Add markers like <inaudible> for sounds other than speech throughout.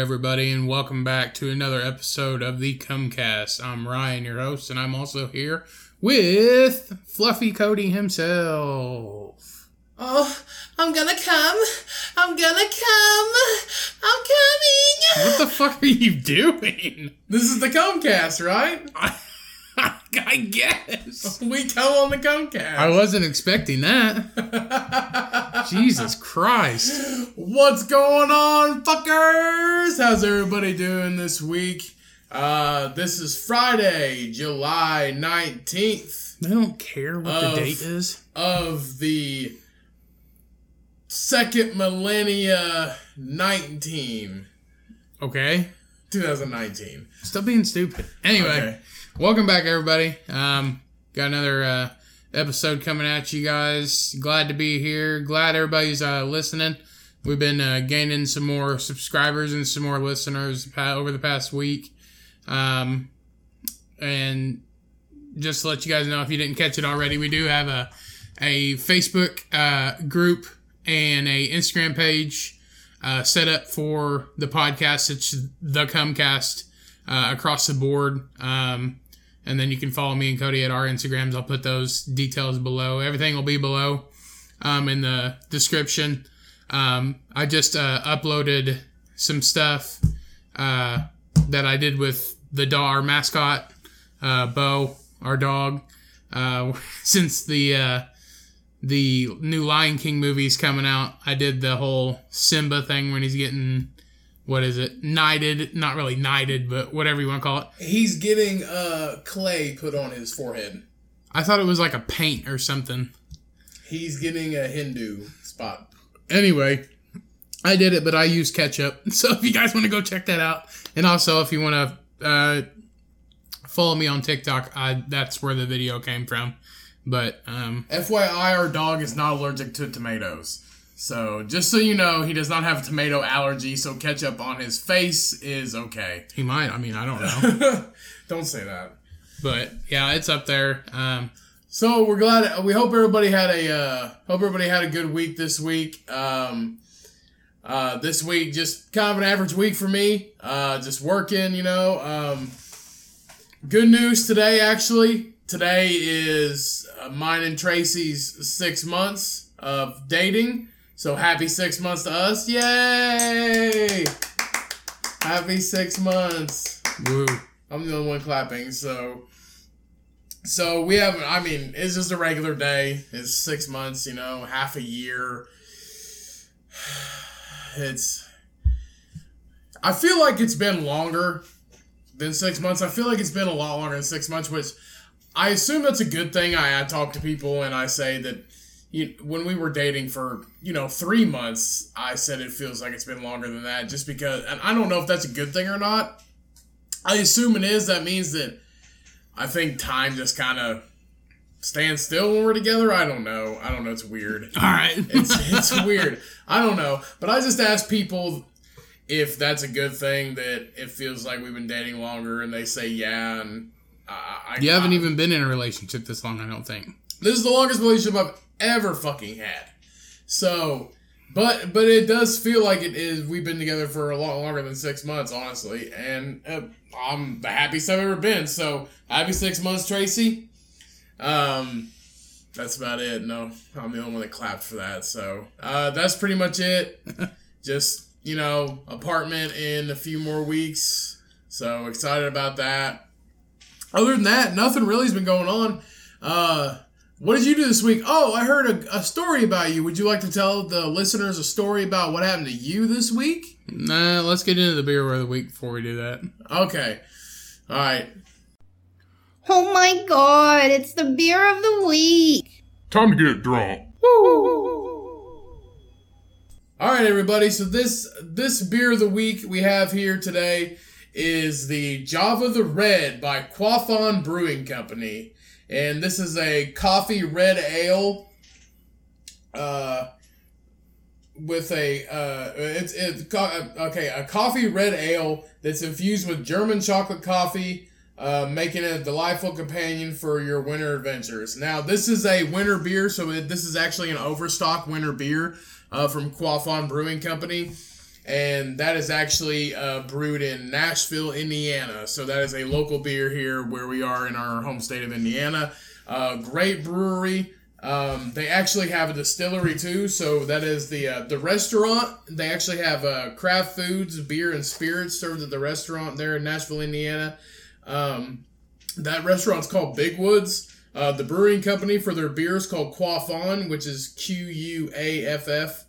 everybody, and welcome back to another episode of the Cummcast. I'm Ryan, your host, and I'm also here with Fluffy Cody himself. Oh, I'm gonna come. I'm gonna come. I'm coming. What the fuck are you doing? This is the Cummcast, right? <laughs> <laughs> I guess. We come on the Cummcast. I wasn't expecting that. <laughs> Jesus Christ. What's going on, fuckers? How's everybody doing this week? Uh, this is Friday, July 19th I don't care what the date is. of the second millennia 19. Okay. 2019. Stop being stupid. Anyway. Okay. Welcome back, everybody. Um, got another uh, episode coming at you guys. Glad to be here. Glad everybody's uh, listening. We've been uh, gaining some more subscribers and some more listeners over the past week. Um, and just to let you guys know, if you didn't catch it already, we do have a a Facebook uh, group and a Instagram page uh, set up for the podcast. It's the Cummcast uh, across the board. Um, and then you can follow me and Cody at our Instagrams. I'll put those details below. Everything will be below um, in the description. Um, I just uh, uploaded some stuff uh, that I did with the dog, our mascot, uh, Bo, our dog. Uh, <laughs> since the uh, the new Lion King movie's coming out, I did the whole Simba thing when he's getting what is it knighted? Not really knighted, but whatever you want to call it. He's getting uh clay put on his forehead. I thought it was like a paint or something. He's getting a Hindu spot. Anyway, I did it, but I used ketchup. <laughs> So if you guys want to go check that out, and also if you want to uh, follow me on TikTok, I, that's where the video came from. But um, FYI, our dog is not allergic to tomatoes. So just so you know, he does not have a tomato allergy. So ketchup on his face is okay. he might. I mean, I don't know. <laughs> Don't say that. but yeah, it's up there. Um, So we're glad. We hope everybody had a uh, hope everybody had a good week this week. Um, uh, this week just kind of an average week for me. Uh, just working, you know. Um, good news today, actually. Today is uh, mine and Tracy's six months of dating. So happy six months to us! Yay! Happy six months. woo. I'm the only one clapping, so so we have I mean, it's just a regular day. It's six months, you know, half a year. <sighs> It's I feel like it's been longer than six months. I feel like it's been a lot longer than six months, which I assume that's a good thing. I, I talk to people and I say that you, when we were dating for you know three months, I said it feels like it's been longer than that, just because. And I don't know if that's a good thing or not. I assume it is. That means that I think time just kind of stands still when we're together. I don't know. I don't know. It's weird. <laughs> All right. <laughs> It's it's weird. I don't know. But I just ask people if that's a good thing that it feels like we've been dating longer, and they say yeah. And I, I, you haven't I- even been in a relationship this long, I don't think. this is the longest relationship I've ever fucking had. So, but but it does feel like it is. We've been together for a lot longer than six months, honestly, and uh, I'm the happiest I've ever been. So happy six months, Tracy. Um, that's about it. No, I'm the only one that clapped for that. So uh, that's pretty much it. <laughs> Just you know, apartment in a few more weeks. So excited about that. Other than that, nothing really has been going on. Uh, what did you do this week? Oh, I heard a, a story about you. Would you like to tell the listeners a story about what happened to you this week? Nah, let's get into the beer of the week before we do that. Okay. All right. Oh my god, it's the beer of the week. Time to get drunk. All right, everybody. So this this beer of the week we have here today is the Java the Red by Quaffon Brewing Company, and this is a coffee red ale. Uh, with a uh, it's it's co- okay a coffee red ale that's infused with German chocolate coffee, uh, making it a delightful companion for your winter adventures. Now this is a winter beer, so it, this is actually an overstock winter beer uh, from Quaffon Brewing Company, and that is actually uh, brewed in Nashville, Indiana. So that is a local beer here where we are in our home state of Indiana. Uh, great brewery. Um, they actually have a distillery too, so that is the uh, the restaurant. They actually have uh, craft foods, beer and spirits served at the restaurant there in Nashville, Indiana. Um, that restaurant's called Big Woods. Uh, the brewing company for their beer is called Quaffon, which is Q U A F F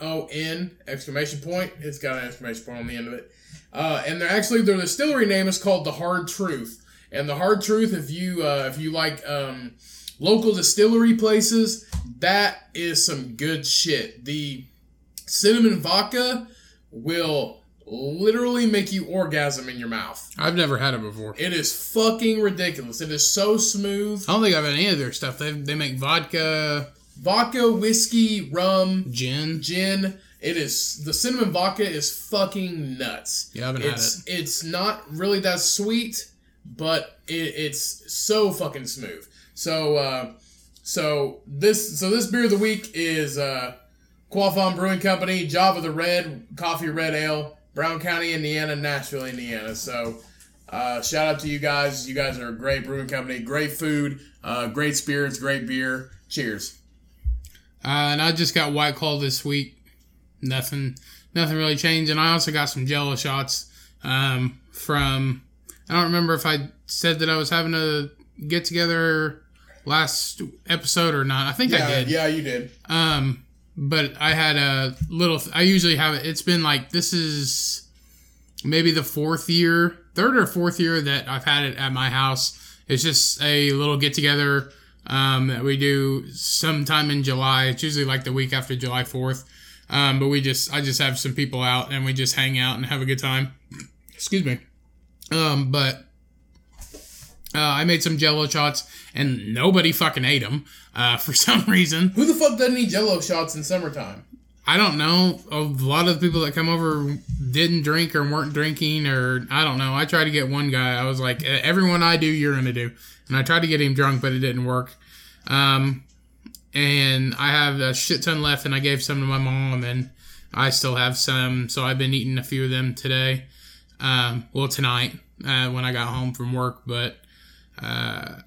O N exclamation point. It's got an exclamation point on the end of it. Uh, and they're actually their distillery name is called the Hard Truth. And the Hard Truth, if you uh, if you like um, local distillery places, that is some good shit. The cinnamon vodka will literally make you orgasm in your mouth. I've never had it before. It is fucking ridiculous. It is so smooth. I don't think I've had any of their stuff. They they make vodka, Vodka, whiskey, rum, gin. gin. It is the cinnamon vodka is fucking nuts. Yeah, I haven't had It's it's not really that sweet, but it, it's so fucking smooth. So uh, so this so this beer of the week is uh, Quaffon Brewing Company, Java the Red Coffee Red Ale, Brown County, Indiana, Nashville, Indiana. So uh, shout out to you guys. You guys are a great brewing company, great food, uh, great spirits, great beer. Cheers. Uh, and I just got White Claw this week. Nothing, nothing really changed. And I also got some Jello shots um, from. I don't remember if I said that I was having a get together last episode or not. I think I did. yeah, you did. Um, but I had a little. I usually have it. It's been like this is maybe the fourth year, third or fourth year that I've had it at my house. It's just a little get together um, that we do sometime in July. It's usually like the week after July Fourth. Um, but we just, I just have some people out and we just hang out and have a good time. Excuse me. Um, but uh, I made some Jello shots and nobody fucking ate them uh, <laughs> for some reason. Who the fuck doesn't eat Jello shots in summertime? I don't know. A lot of the people that come over didn't drink or weren't drinking, or I don't know. I tried to get one guy. I was like, "Eh, everyone I do, you're gonna do, and I tried to get him drunk, but it didn't work. Um, and I have a shit ton left, and I gave some to my mom, and I still have some. So I've been eating a few of them today. Um, well, tonight uh, when I got home from work, but uh,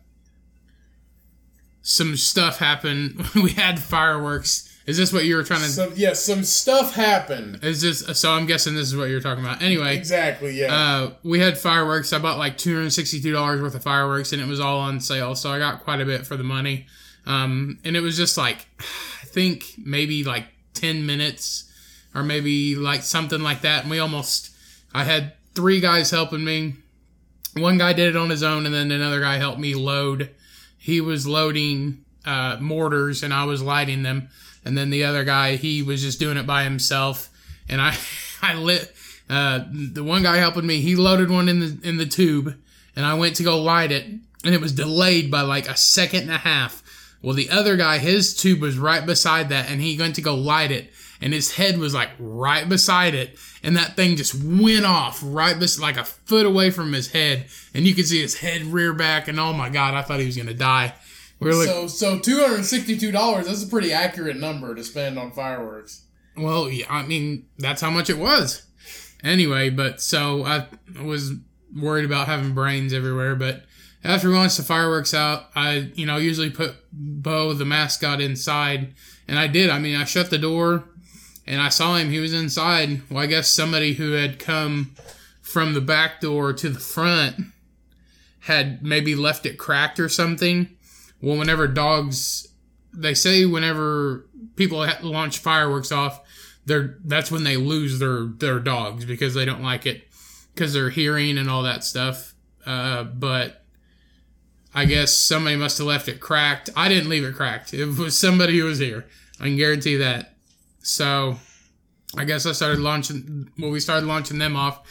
some stuff happened. <laughs> we had fireworks. Is this what you were trying to? Some yeah, some stuff happened. Is this so? I'm guessing this is what you're talking about. Anyway, Exactly, yeah. uh, we had fireworks. I bought like two hundred sixty-two dollars worth of fireworks, and it was all on sale. So I got quite a bit for the money. Um, and it was just like, I think maybe like ten minutes, or maybe like something like that. And we almost, I had three guys helping me. One guy did it on his own, and then another guy helped me load. He was loading uh, mortars, and I was lighting them. And then the other guy, he was just doing it by himself. And I, <laughs> I lit. Uh, the one guy helping me, he loaded one in the in the tube, and I went to go light it, and it was delayed by like a second and a half. Well, the other guy, his tube was right beside that, and he went to go light it, and his head was like right beside it, and that thing just went off right bes- like a foot away from his head, and you could see his head rear back, and oh my god, I thought he was gonna die. We like, so so two hundred sixty two dollars, that's a pretty accurate number to spend on fireworks. Well, yeah, I mean, that's how much it was. Anyway, but so I was worried about having brains everywhere. But after we launched the fireworks out, I, you know, usually put Bo, the mascot, inside. And I did. I mean, I shut the door and I saw him. He was inside. Well, I guess somebody who had come from the back door to the front had maybe left it cracked or something. Well, whenever dogs, they say whenever people launch fireworks off, they're that's when they lose their their dogs because they don't like it because they're hearing and all that stuff. Uh, but I guess somebody must have left it cracked. I didn't leave it cracked. It was somebody who was here. I can guarantee that. So I guess I started launching. Well, we started launching them off,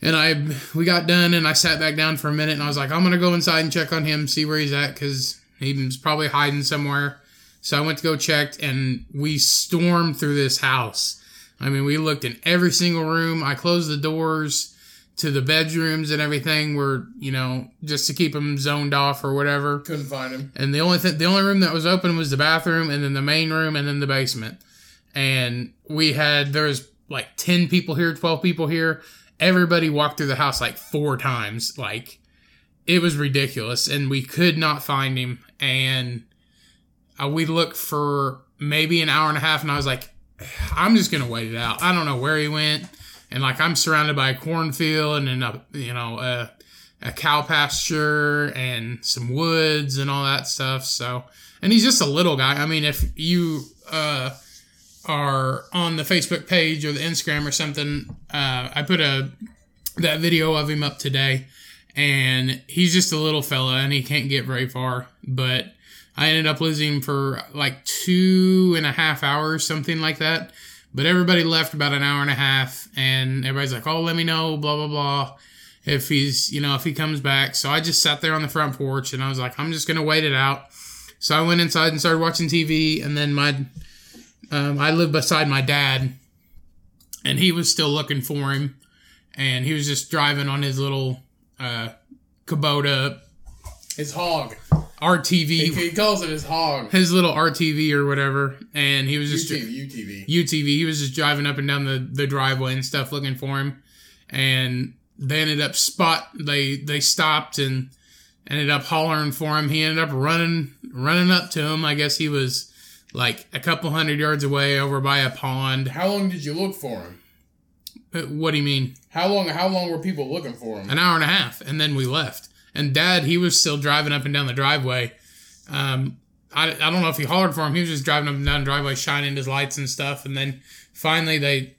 and I we got done, and I sat back down for a minute, and I was like, I'm gonna go inside and check on him, see where he's at, because he's probably hiding somewhere. So I went to go check, and we stormed through this house. I mean, we looked in every single room. I closed the doors to the bedrooms and everything, were you know just to keep them zoned off or whatever. Couldn't find him. And the only thing, the only room that was open was the bathroom, and then the main room, and then the basement. And we had there was like 10 people here, 12 people here. Everybody walked through the house like four times. Like, it was ridiculous. And we could not find him. And uh, we looked for maybe an hour and a half, and I was like, I'm just to wait it out. I don't know where he went. And like, I'm surrounded by a cornfield and, a, you know, a, a cow pasture and some woods and all that stuff. So, and he's just a little guy. I mean, if you, uh, are on the Facebook page or the Instagram or something, uh, I put a that video of him up today, and he's just a little fella and he can't get very far. But I ended up losing for like two and a half hours, something like that. But everybody left about an hour and a half, and everybody's like, "Oh, let me know," blah blah blah. If he's, you know, if he comes back. So I just sat there on the front porch, and I was like, "I'm just gonna wait it out." So I went inside and started watching TV, and then my um, I lived beside my dad, and he was still looking for him, and he was just driving on his little uh, Kubota His hog. RTV, He, he calls it his hog. his little RTV or whatever, and he was just UTV. UTV. UTV. He was just driving up and down the, the driveway and stuff looking for him, and they ended up spot. They they stopped and ended up hollering for him. He ended up running running up to him. I guess he was like a couple hundred yards away over by a pond. How long did you look for him? What do you mean? How long? How long were people looking for him? An hour and a half, and then we left. And Dad, he was still driving up and down the driveway. Um, I, I don't know if he hollered for him. He was just driving up and down the driveway, shining his lights and stuff. And then finally, they,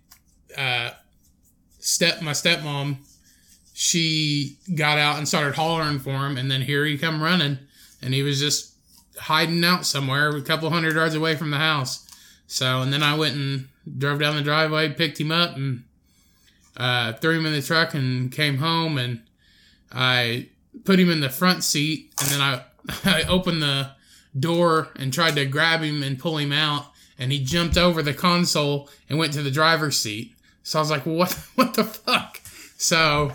uh, step my stepmom, she got out and started hollering for him. And then here he come running, and he was just hiding out somewhere, a couple hundred yards away from the house. So, and then I went and drove down the driveway, picked him up, and uh, threw him in the truck and came home and I put him in the front seat and then I <laughs> I opened the door and tried to grab him and pull him out and he jumped over the console and went to the driver's seat. So I was like, "What <laughs> what the fuck?" So,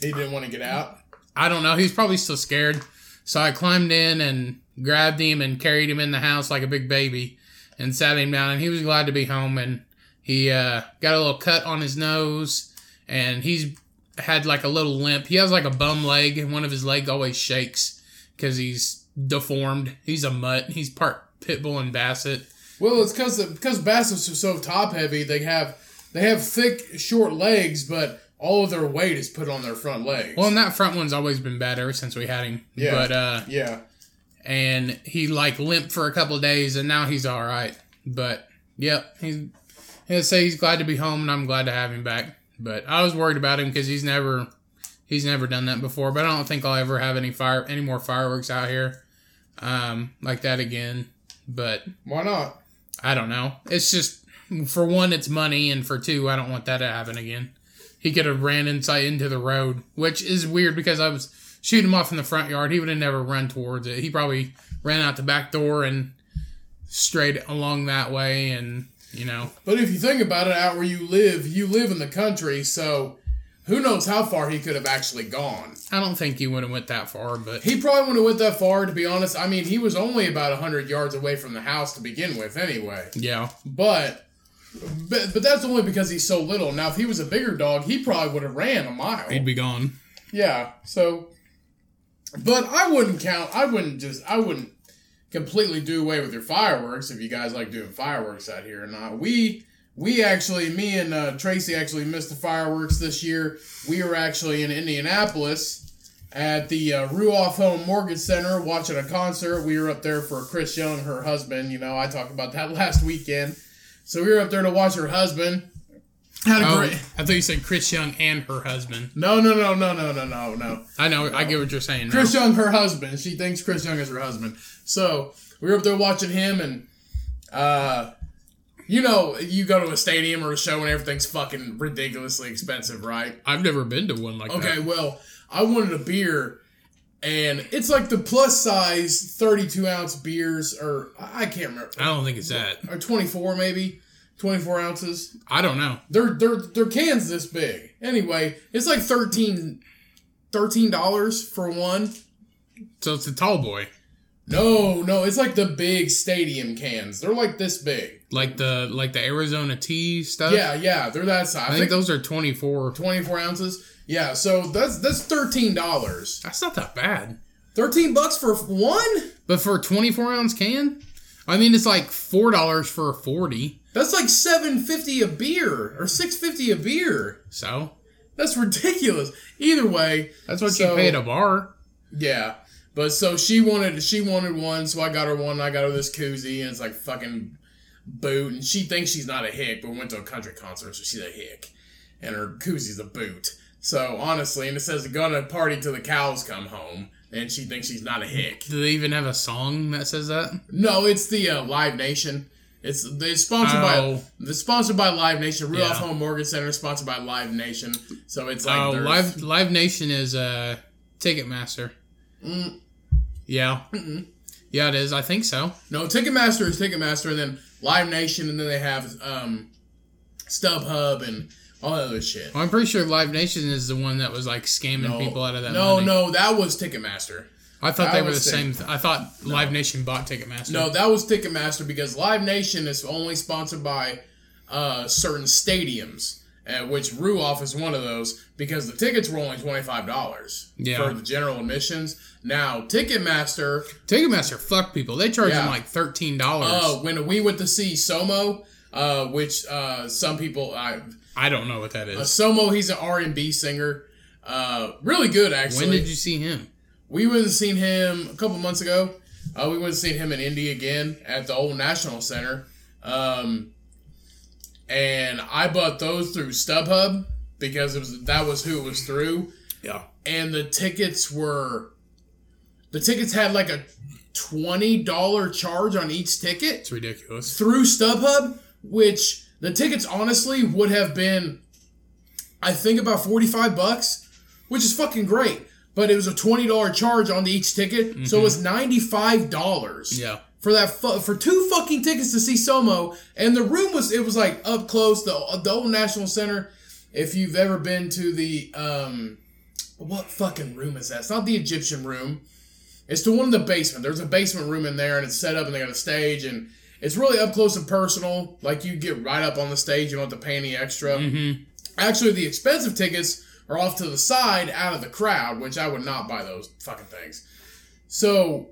He didn't want to get out. I don't know. He's probably still scared. So I climbed in and grabbed him and carried him in the house like a big baby and sat him down and he was glad to be home and he uh, got a little cut on his nose and he's had like a little limp. He has like a bum leg and one of his legs always shakes because he's deformed. He's a mutt. He's part pit bull and basset. Well, it's because because bassets are so top heavy. They have they have thick, short legs, but all of their weight is put on their front legs. Well, and that front one's always been bad ever since we had him. Yeah. But uh, yeah, and he like limped for a couple of days and now he's all right but yep he's he'll say he's glad to be home and i'm glad to have him back. But i was worried about him because he's never he's never done that before. But i don't think i'll ever have any fire any more fireworks out here um like that again. But why not? i don't know. It's just for one it's money and for two i don't want that to happen again. He could have ran inside into the road which is weird because i was shooting him off in the front yard. He would have never run towards it. He probably ran out the back door and straight along that way and you know But if you think about it, out where you live, you live in the country, so who knows how far he could have actually gone. i don't think he would have went that far but He probably wouldn't have went that far, to be honest. I mean, he was only about hundred yards away from the house to begin with, anyway. yeah But, but but that's only because he's so little. Now, if he was a bigger dog, he probably would have ran a mile. he'd be gone Yeah. So, but I wouldn't count. I wouldn't just. I wouldn't completely do away with your fireworks if you guys like doing fireworks out here or not. We we actually, me and uh, Tracy actually missed the fireworks this year. We were actually in Indianapolis at the uh, Ruoff Home Mortgage Center watching a concert. We were up there for Chris Young, her husband. You know, I talked about that <laughs> last weekend. So we were up there to watch her husband. Had a oh, great. i thought you said chris young and her husband No, no, no, no, no, no, no, no. i know i get what you're saying. Chris Young, her husband. She thinks Chris Young is her husband. So we were up there watching him, and uh, you know, you go to a stadium or a show and everything's fucking ridiculously expensive, right? i've never been to one like Okay, that well, I wanted a beer, and it's like the plus size thirty-two ounce beers, or I can't remember, i don't think it's that or twenty-four maybe, twenty-four ounces. i don't know They're they're they're cans this big. Anyway, it's like 13 dollars for one. so it's a tall boy No, no, it's like the big stadium cans. They're like this big. Like the like the Arizona tea stuff. Yeah, yeah, they're that size. I think those are twenty four. 24 ounces. Yeah, so that's that's thirteen dollars. That's not that bad. Thirteen bucks for one? But for a twenty four ounce can, I mean it's like four dollars for a forty. That's like seven fifty a beer or six fifty a beer. So That's ridiculous. Either way, that's what So- you pay at a bar. yeah. But so she wanted she wanted one, so I got her one. I got her this koozie, and it's like fucking boot, and she thinks she's not a hick, but we went to a country concert, so she's a hick, and her koozie's a boot. So honestly, and it says gonna party till the cows come home, and she thinks she's not a hick. Do they even have a song that says that? No, it's the uh, Live Nation. It's it's sponsored Oh. by it's sponsored by Live Nation. Real Yeah. Home Mortgage Center is sponsored by Live Nation. So it's like Oh, Live Live Nation is uh, Ticketmaster. Mm. Yeah, yeah, it is. I think so. No, Ticketmaster is Ticketmaster, and then Live Nation, and then they have um, StubHub and all that other shit. Well, I'm pretty sure Live Nation is the one that was like scamming No, people out of that. no, money. no, that was Ticketmaster. I thought they were the same. Th- I thought Live Nation bought Ticketmaster. No, that was Ticketmaster because Live Nation is only sponsored by uh, certain stadiums, uh, which Ruoff is one of those because the tickets were only twenty five dollars Yeah. for the general admissions. Now Ticketmaster, Ticketmaster fuck people. They charge them like thirteen dollars. uh, when we went to see Somo, uh, which uh, some people, I, I don't know what that is. uh. Somo, he's an R and B singer, uh, really good actually. when did you see him? We went and seen him a couple months ago. Uh, we went and seen him in Indy again at the old National Center. Um, and I bought those through StubHub because it was that was who it was through. Yeah. And the tickets were the tickets had like a twenty dollar charge on each ticket It's ridiculous. through StubHub, which the tickets honestly would have been, I think about forty five bucks, which is fucking great. But it was a twenty dollar charge on each ticket, so it was ninety five dollars Yeah. for that fu- for two fucking tickets to see Somo, and the room was it was like up close the the old National Center. If you've ever been to the um, what fucking room is that? It's not the Egyptian room. It's the one in the basement. There's a basement room in there, and it's set up, and they got a stage, and it's really up close and personal. Like you get right up on the stage, you don't have to pay any extra. Mm-hmm. Actually, the expensive tickets are off to the side, out of the crowd, which I would not buy those fucking things. So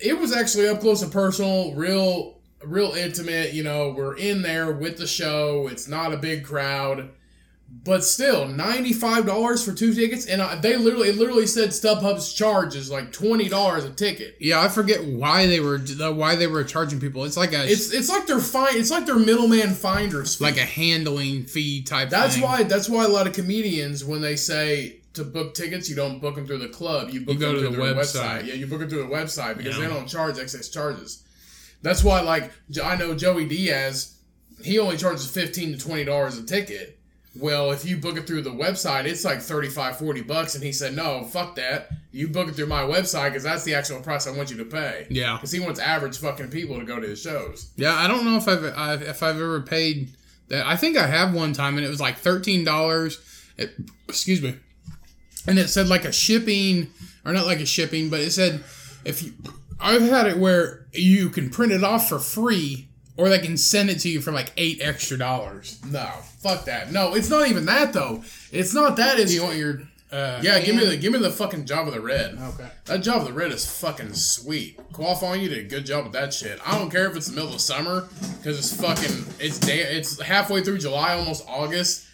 it was actually up close and personal, real, real intimate. You know, we're in there with the show. It's not a big crowd, but still, ninety five dollars for two tickets, and I, they literally, it literally said StubHub's charge is like twenty dollars a ticket. Yeah, I forget why they were why they were charging people. It's like a It's it's like their fine. It's like their middleman finders. fee. like a handling fee type. That's thing. why. That's why a lot of comedians, when they say to book tickets, you don't book them through the club. You book You go them to through the their website. Yeah, you book them through the website because Yeah. they don't charge excess charges. That's why, like, I know Joey Diaz, he only charges fifteen to twenty dollars a ticket. Well, if you book it through the website, it's like 35, 40 bucks. And he said, no, fuck that. You book it through my website because that's the actual price I want you to pay. Yeah. Because he wants average fucking people to go to his shows. Yeah, I don't know if I've, I've if I've ever paid that. I think I have one time, and it was like thirteen dollars. Excuse me, and it said like a shipping or not like a shipping, but it said if you. I've had it where you can print it off for free, or they can send it to you for like eight extra dollars. No, fuck that. No, it's not even that though. It's not that. It's Do you want your? Uh, Yeah, give me the give me the fucking Java the Red. Okay. That Java the Red is fucking sweet. Qualifying you did a good job with that shit. I don't care if it's the middle of summer because it's fucking it's day it's halfway through July, almost August,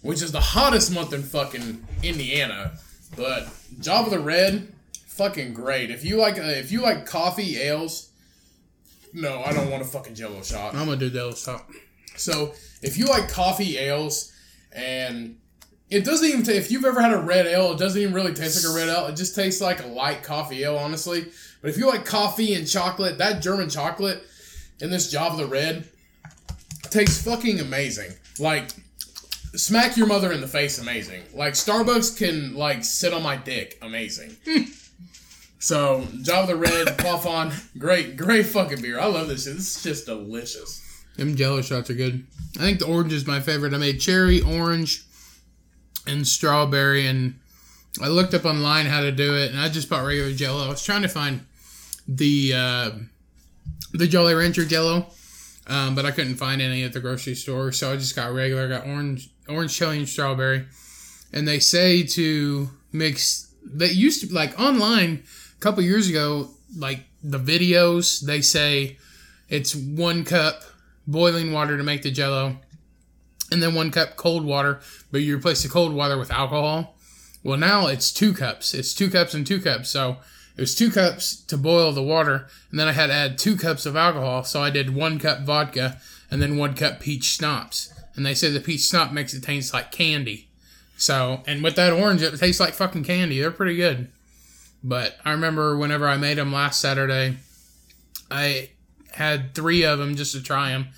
which is the hottest month in fucking Indiana. But Java the Red, fucking great. If you like uh, if you like coffee ales, no, I don't want a fucking Jello shot. I'm gonna do that. Stop. So if you like coffee ales and it doesn't even ta if you've ever had a red ale, it doesn't even really taste like a red ale. It just tastes like a light coffee ale, honestly. But if you like coffee and chocolate, that German chocolate in this Java the Red tastes fucking amazing. Like smack your mother in the face amazing. Like Starbucks can like sit on my dick amazing. <laughs> so Java the Red, Quaffon, great, great fucking beer. I love this shit. This is just delicious. Them Jello shots are good. I think the orange is my favorite. I made cherry, orange, and strawberry, and I looked up online how to do it, and I just bought regular Jello. I was trying to find the uh, the Jolly Rancher Jello, um, but I couldn't find any at the grocery store, so I just got regular. I got orange orange chili and strawberry, and they say to mix. They used to like online a couple years ago, like the videos. They say it's one cup boiling water to make the Jello, and then one cup cold water, but you replace the cold water with alcohol. Well, now it's two cups. It's two cups and two cups. So it was two cups to boil the water, and then I had to add two cups of alcohol. So I did one cup vodka and then one cup peach schnapps. And they say the peach schnapps makes it taste like candy. So, and with that orange, it tastes like fucking candy. They're pretty good. But I remember whenever I made them last Saturday, I had three of them just to try them,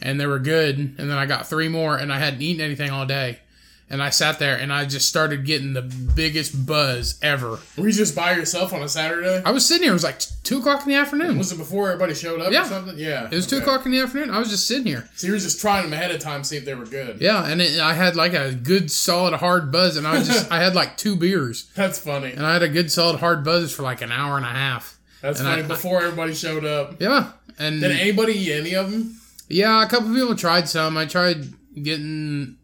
and they were good. And then I got three more, and I hadn't eaten anything all day. And I sat there and I just started getting the biggest buzz ever. Were you just by yourself on a Saturday? I was sitting here, it was like two o'clock in the afternoon. Was it before everybody showed up Yeah. or something? Yeah. It was two Okay. o'clock in the afternoon. I was just sitting here. So you were just trying them ahead of time, see if they were good. Yeah, and it, I had like a good solid hard buzz, and I was just <laughs> I had like two beers, That's funny. and I had a good solid hard buzz for like an hour and a half. That's And funny. I- before everybody showed up. Yeah, and Did anybody eat any of them? yeah, a couple people tried some. I tried getting.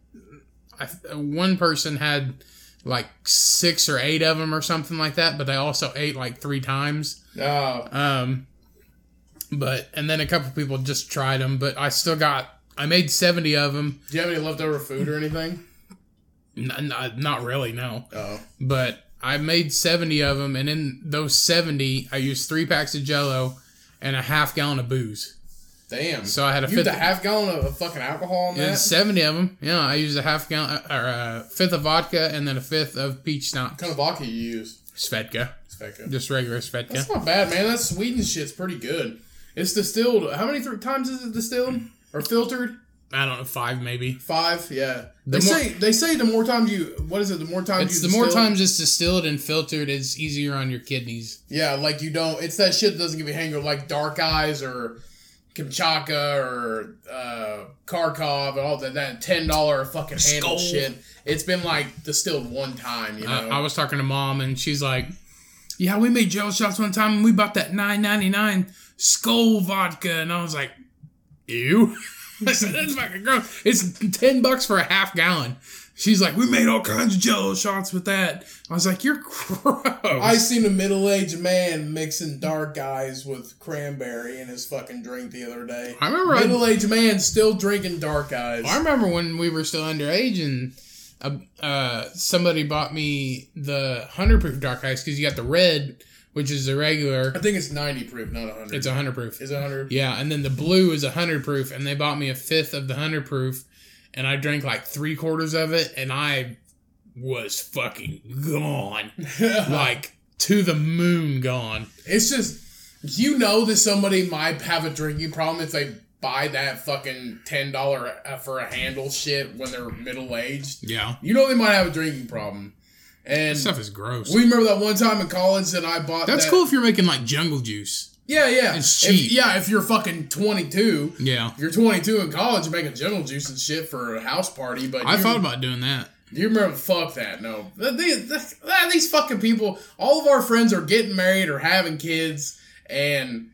I, one person had like six or eight of them or something like that, but they also ate like three times. Oh, Um, but and then a couple people just tried them, but I still got. I made seventy of them. do you have any leftover food or anything? N- n- not really, no. Oh, but I made 70 of them, and in those 70, I used three packs of Jello and a half gallon of booze. Damn. So I had a you used a half gallon of fucking alcohol in yeah, that? 70 of them. Yeah, I used a half gallon uh, or a fifth of vodka and then a fifth of peach schnapps. What kind of vodka you use? Svedka, good. just regular Svedka. That's not bad, man. That Sweden shit's pretty good. It's distilled. How many th- times is it distilled or filtered? I don't know, five maybe. Five. Yeah. The they more- say they say the more times you what is it? The more times It's you the more times it's distilled and filtered, it's easier on your kidneys. Yeah, like you don't. It's that shit that doesn't give you hangover, like Dark Eyes or Kamchatka or uh, Kharkov and all that. That ten dollar fucking handle Skol. shit. It's been like distilled one time, you know. I, I was talking to mom, and she's like, "Yeah, we made gel shots one time, and we bought that nine ninety nine Skol vodka." And I was like, "Ew." <laughs> I said, "That's fucking gross." It's ten bucks for a half gallon. She's like, "We made all kinds of Jello shots with that." I was like, "You're gross." I seen a middle aged man mixing Dark Eyes with cranberry in his fucking drink the other day. I remember. Middle aged man still drinking Dark Eyes. I remember when we were still underage, and uh, uh, somebody bought me the hundred proof dark eyes because you got the red, which is the regular. I think it's ninety proof, not hundred. It's a hundred proof. Is it hundred? Yeah, and then the blue is a hundred proof, and they bought me a fifth of the hundred proof, and I drank like three quarters of it, and I was fucking gone, <laughs> like to the moon gone. It's just you know that somebody might have a drinking problem if they buy that fucking ten dollar uh, for a handle shit when they're middle aged. Yeah, You know they might have a drinking problem. And that stuff is gross. we remember that one time in college that I bought. That's that- cool if you're making like jungle juice. Yeah, yeah. It's If- cheap. yeah, if you're fucking twenty two. Yeah, If you're 22 in college, you're making jungle juice and shit for a house party. But I you, thought about doing that. You remember? Fuck that. No, Th- these, th- th- these fucking people. All of our friends are getting married or having kids, and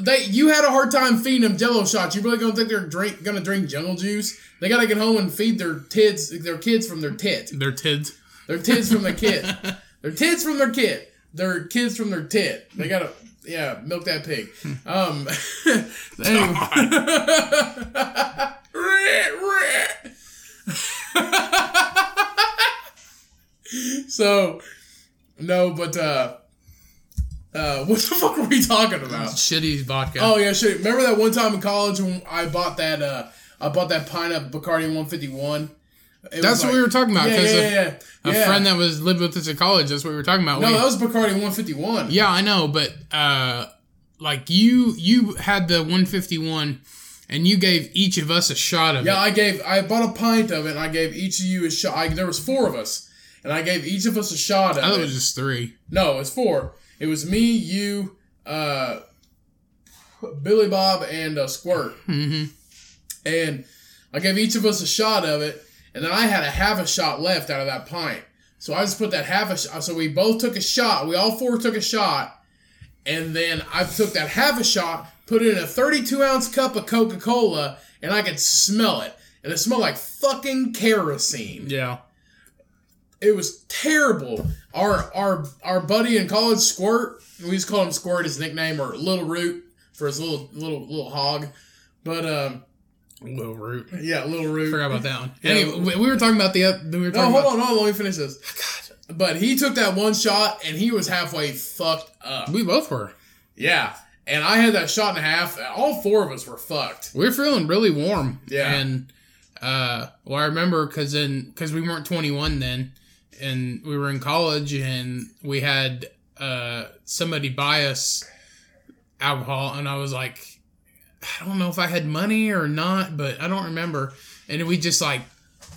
they. You had a hard time feeding them Jello shots. You really gonna think they're drink gonna drink jungle juice? They gotta get home and feed their tits, their kids from their tit, They're tids. their tits from their kid, <laughs> their tits from their kid, their kids from their tit. They gotta. Yeah, milk that pig. <laughs> Um, <laughs> <laughs> so, no, but uh, uh, what the fuck were we talking about? Shitty vodka. Oh yeah, shit. Remember that one time in college when I bought that uh, I bought that pint of Bacardi 151. It that's what like- we were talking about Yeah, because yeah, a, yeah, a yeah. friend that was lived with us at college. That's what we were talking about. No, We- that was Bacardi 151. Yeah, I know, but uh like you you had the 151 and you gave each of us a shot of it. Yeah. I gave I bought a pint of it and I gave each of you a shot. I, there was four of us, and I gave each of us a shot of I thought it. was just 3. no, it was four. It was me, you, uh, Billy Bob, and uh, Squirt. Mhm. And I gave each of us a shot of it, and then I had a half a shot left out of that pint. So I just put that half a shot. So we both took a shot. We all four took a shot, and then I took that half a shot, put it in a 32 ounce cup of Coca Cola, and I could smell it, and it smelled like fucking kerosene. Yeah. It was terrible. Our our our buddy in college, Squirt, we just to call him Squirt, his nickname, or Little Root for his little little little hog. But um, Little root. yeah, Little Root. Forgot about that one. Yeah. Anyway, we- we were talking about the. oth- We were No, hold on, hold on. Let me finish this. But he took that one shot and he was halfway fucked up. We both were. Yeah. And I had that shot and a half. All four of us were fucked. We were feeling really warm. Yeah. And uh, well, I remember because then because we weren't 21 then, and we were in college, and we had uh somebody buy us alcohol, and I was like, I don't know if I had money or not, but I don't remember. And we just like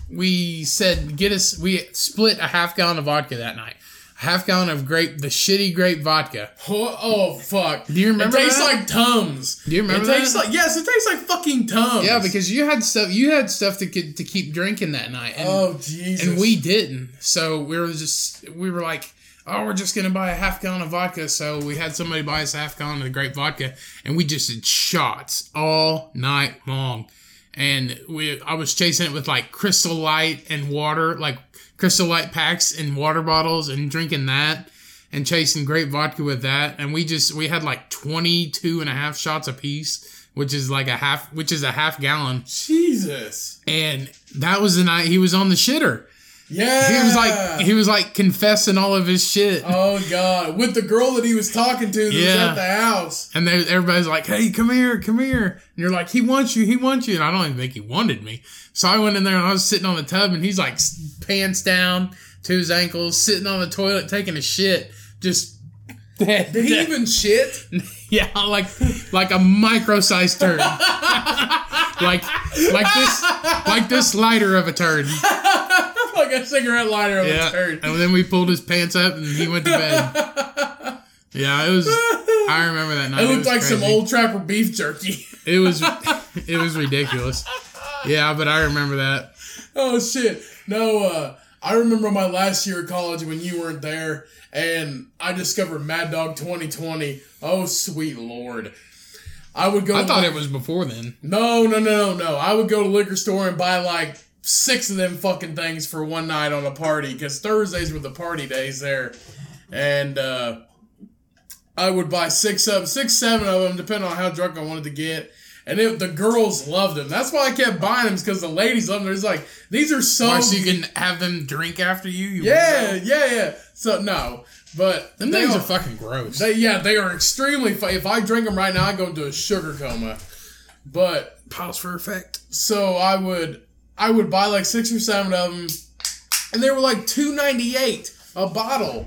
we said, get us. We split a half gallon of vodka that night. A half gallon of grape, the shitty grape vodka. Oh, oh, fuck. Do you remember It tastes that? like Tums. Do you remember It tastes that? like yes, it tastes like fucking Tums. Yeah, because you had stuff. You had stuff to get, to keep drinking that night, and, oh Jesus. and we didn't. So we were just we were like, oh, we're just gonna buy a half gallon of vodka. So we had somebody buy us a half gallon of the grape vodka, and we just did shots all night long. And we, I was chasing it with like Crystal Light and water, like Crystal Light packs and water bottles, and drinking that. And chasing grape vodka with that, and we just we had like 22 and a half shots apiece, which is like a half, which is a half gallon. Jesus. And that was the night he was on the shitter. Yeah. He was like he was like confessing all of his shit. Oh God, with the girl that he was talking to that was Yeah. at the house. And they, everybody's like, "Hey, come here, come here!" And you're like, "He wants you, he wants you." And I don't even think he wanted me. So I went in there and I was sitting on the tub, and he's like pants down to his ankles, sitting on the toilet taking a shit, just <laughs> Did he even shit? <laughs> yeah, like like a micro-sized turd, <laughs> like like this like this lighter of a turd. <laughs> like a cigarette lighter on Yeah, a turd. and then we pulled his pants up and he went to bed. <laughs> Yeah, it was. I remember that night. It looked was like some old trapper beef jerky. It was. It was ridiculous. Yeah, but I remember that. oh shit. No, uh I remember my last year of college when you weren't there and I discovered Mad Dog 2020. Oh sweet lord. I would go I thought li- it was before then. No, no, no, no, no. I would go to liquor store and buy like six of them fucking things for one night on a party because Thursdays were the party days there, and uh, I would buy six of six, seven of them, depending on how drunk I wanted to get. And it, the girls loved them. That's why I kept buying them because the ladies loved them. It's like these are so. So you can have them drink after you? you yeah, yeah, yeah. So no, but them things are- are fucking gross. They, yeah, they are extremely. Fu- if I drink them right now, I go into a sugar coma. But Pause for effect. so I would I would buy like six or seven of them, and they were like two ninety eight a bottle,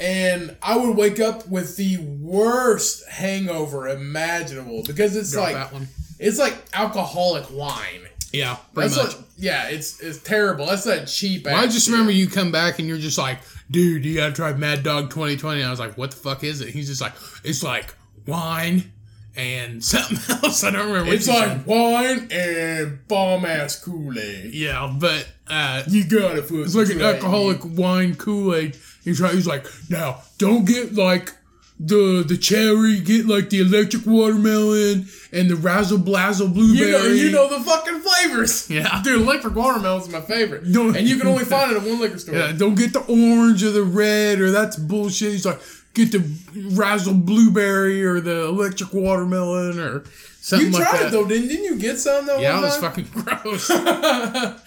and I would wake up with the worst hangover imaginable because it's like it's like alcoholic wine. Yeah, pretty That's much. like yeah, it's it's terrible. That's that cheap. Well, I just remember you come back and you're just like, dude, you gotta try Mad Dog 2020. I was like, what the fuck is it? He's just like, it's like wine and <laughs> something else. I don't remember. What it's like said. wine and bomb ass Kool Aid. yeah, but uh, You gotta put it's like an alcoholic wine Kool Aid. He's right. He's like, now don't get like the the cherry. Get like the electric watermelon and the razzle blazzle blueberry. You know, you know the fucking flavors. Yeah. dude, electric watermelon's my favorite, No. and you can only <laughs> find it at one liquor store. Yeah, don't get the orange or the red or that's bullshit. He's like, get the razzle blueberry or the electric watermelon or something you like tried that. it though, didn't, didn't you get some though? Yeah, it was fucking <laughs> gross. it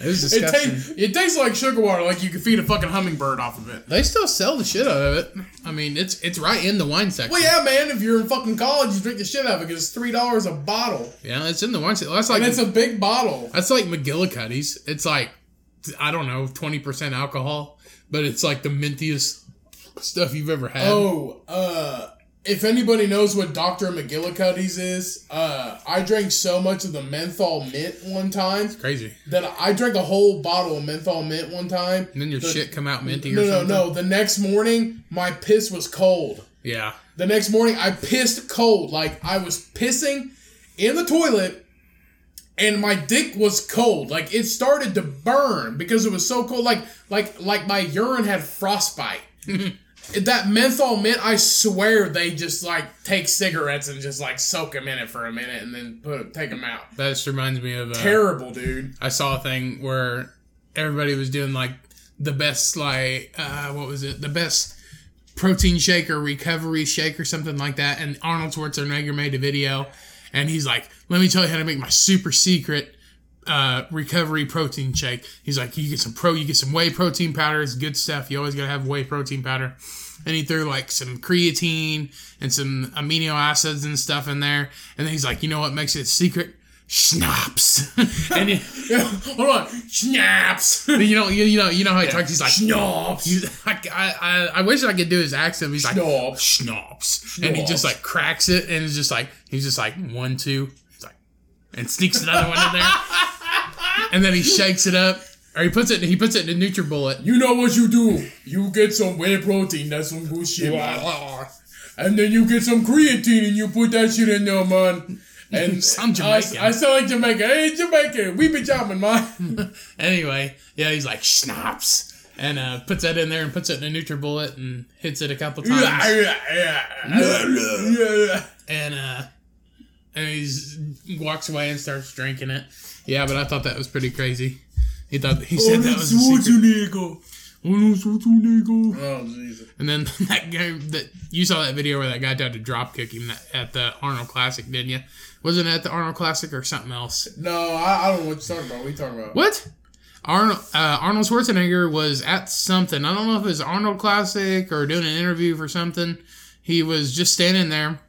was It, disgusting. tastes it tastes like sugar water, like you could feed a fucking hummingbird off of it. they still sell the shit out of it. I mean, it's it's right in the wine section. Well, yeah, man. If you're in fucking college, you drink the shit out of it because it's three dollars a bottle, Yeah, it's in the wine section. That's like and it's a big bottle. that's like McGillicuddy's. It's like I don't know, twenty percent alcohol, but it's like the mintiest stuff you've ever had. Oh, uh, if anybody knows what Dr. McGillicuddy's is, uh, I drank so much of the menthol mint one time crazy. that I drank a whole bottle of menthol mint one time. And then your The- shit come out minty No, or something? no, no. The next morning, my piss was cold. Yeah. The next morning, I pissed cold. Like, I was pissing in the toilet, and my dick was cold. Like, it started to burn because it was so cold. Like, like, like my urine had frostbite. <laughs> that menthol mint, I swear they just like take cigarettes and just like soak them in it for a minute and then put take them out. That just reminds me of uh, Terrible, dude. I saw a thing where everybody was doing like the best like uh, what was it? The best protein shake or recovery shake or something like that. And Arnold Schwarzenegger made a video, and he's like, "Let me tell you how to make my super secret." Uh, recovery protein shake. He's like, you get some pro, you get some whey protein powder. It's good stuff. You always gotta have whey protein powder. And he threw like some creatine and some amino acids and stuff in there. And then he's like, you know what makes it secret? Schnapps. <laughs> and he, <laughs> Hold on, snaps. <laughs> you know, you, you know, you know how he talks. He's like, Schnapps. he's- I, I, I wish I could do his accent. He's like, Schnapps. schnapps, and he just like cracks it, and it's just like he's just like one, two, he's like, and sneaks another one in there, and then he shakes it up, or he puts it, he puts it in a NutriBullet. You know what you do? You get some whey protein. That's some good shit, man. And then you get some creatine and you put that shit in there, man. And <laughs> Sound I, Jamaican. I sound like Jamaican. Hey, Jamaican, we be jamming, man. <laughs> Anyway, yeah, he's like schnapps, and uh, puts that in there and puts it in a NutriBullet and hits it a couple times. yeah, yeah, yeah, yeah. and uh and he walks away and starts drinking it. Yeah, but I thought that was pretty crazy. He thought he said that was a secret. Arnold Schwarzenegger. Oh, Jesus. And then <laughs> that guy that you saw that video where that guy tried to drop kick him at the Arnold Classic, didn't you? Wasn't it at the Arnold Classic or something else? No, I, I don't know what you're talking about. We talking about? What? Arnold uh, Arnold Schwarzenegger was at something. I don't know if it was Arnold Classic or doing an interview for something. He was just standing there,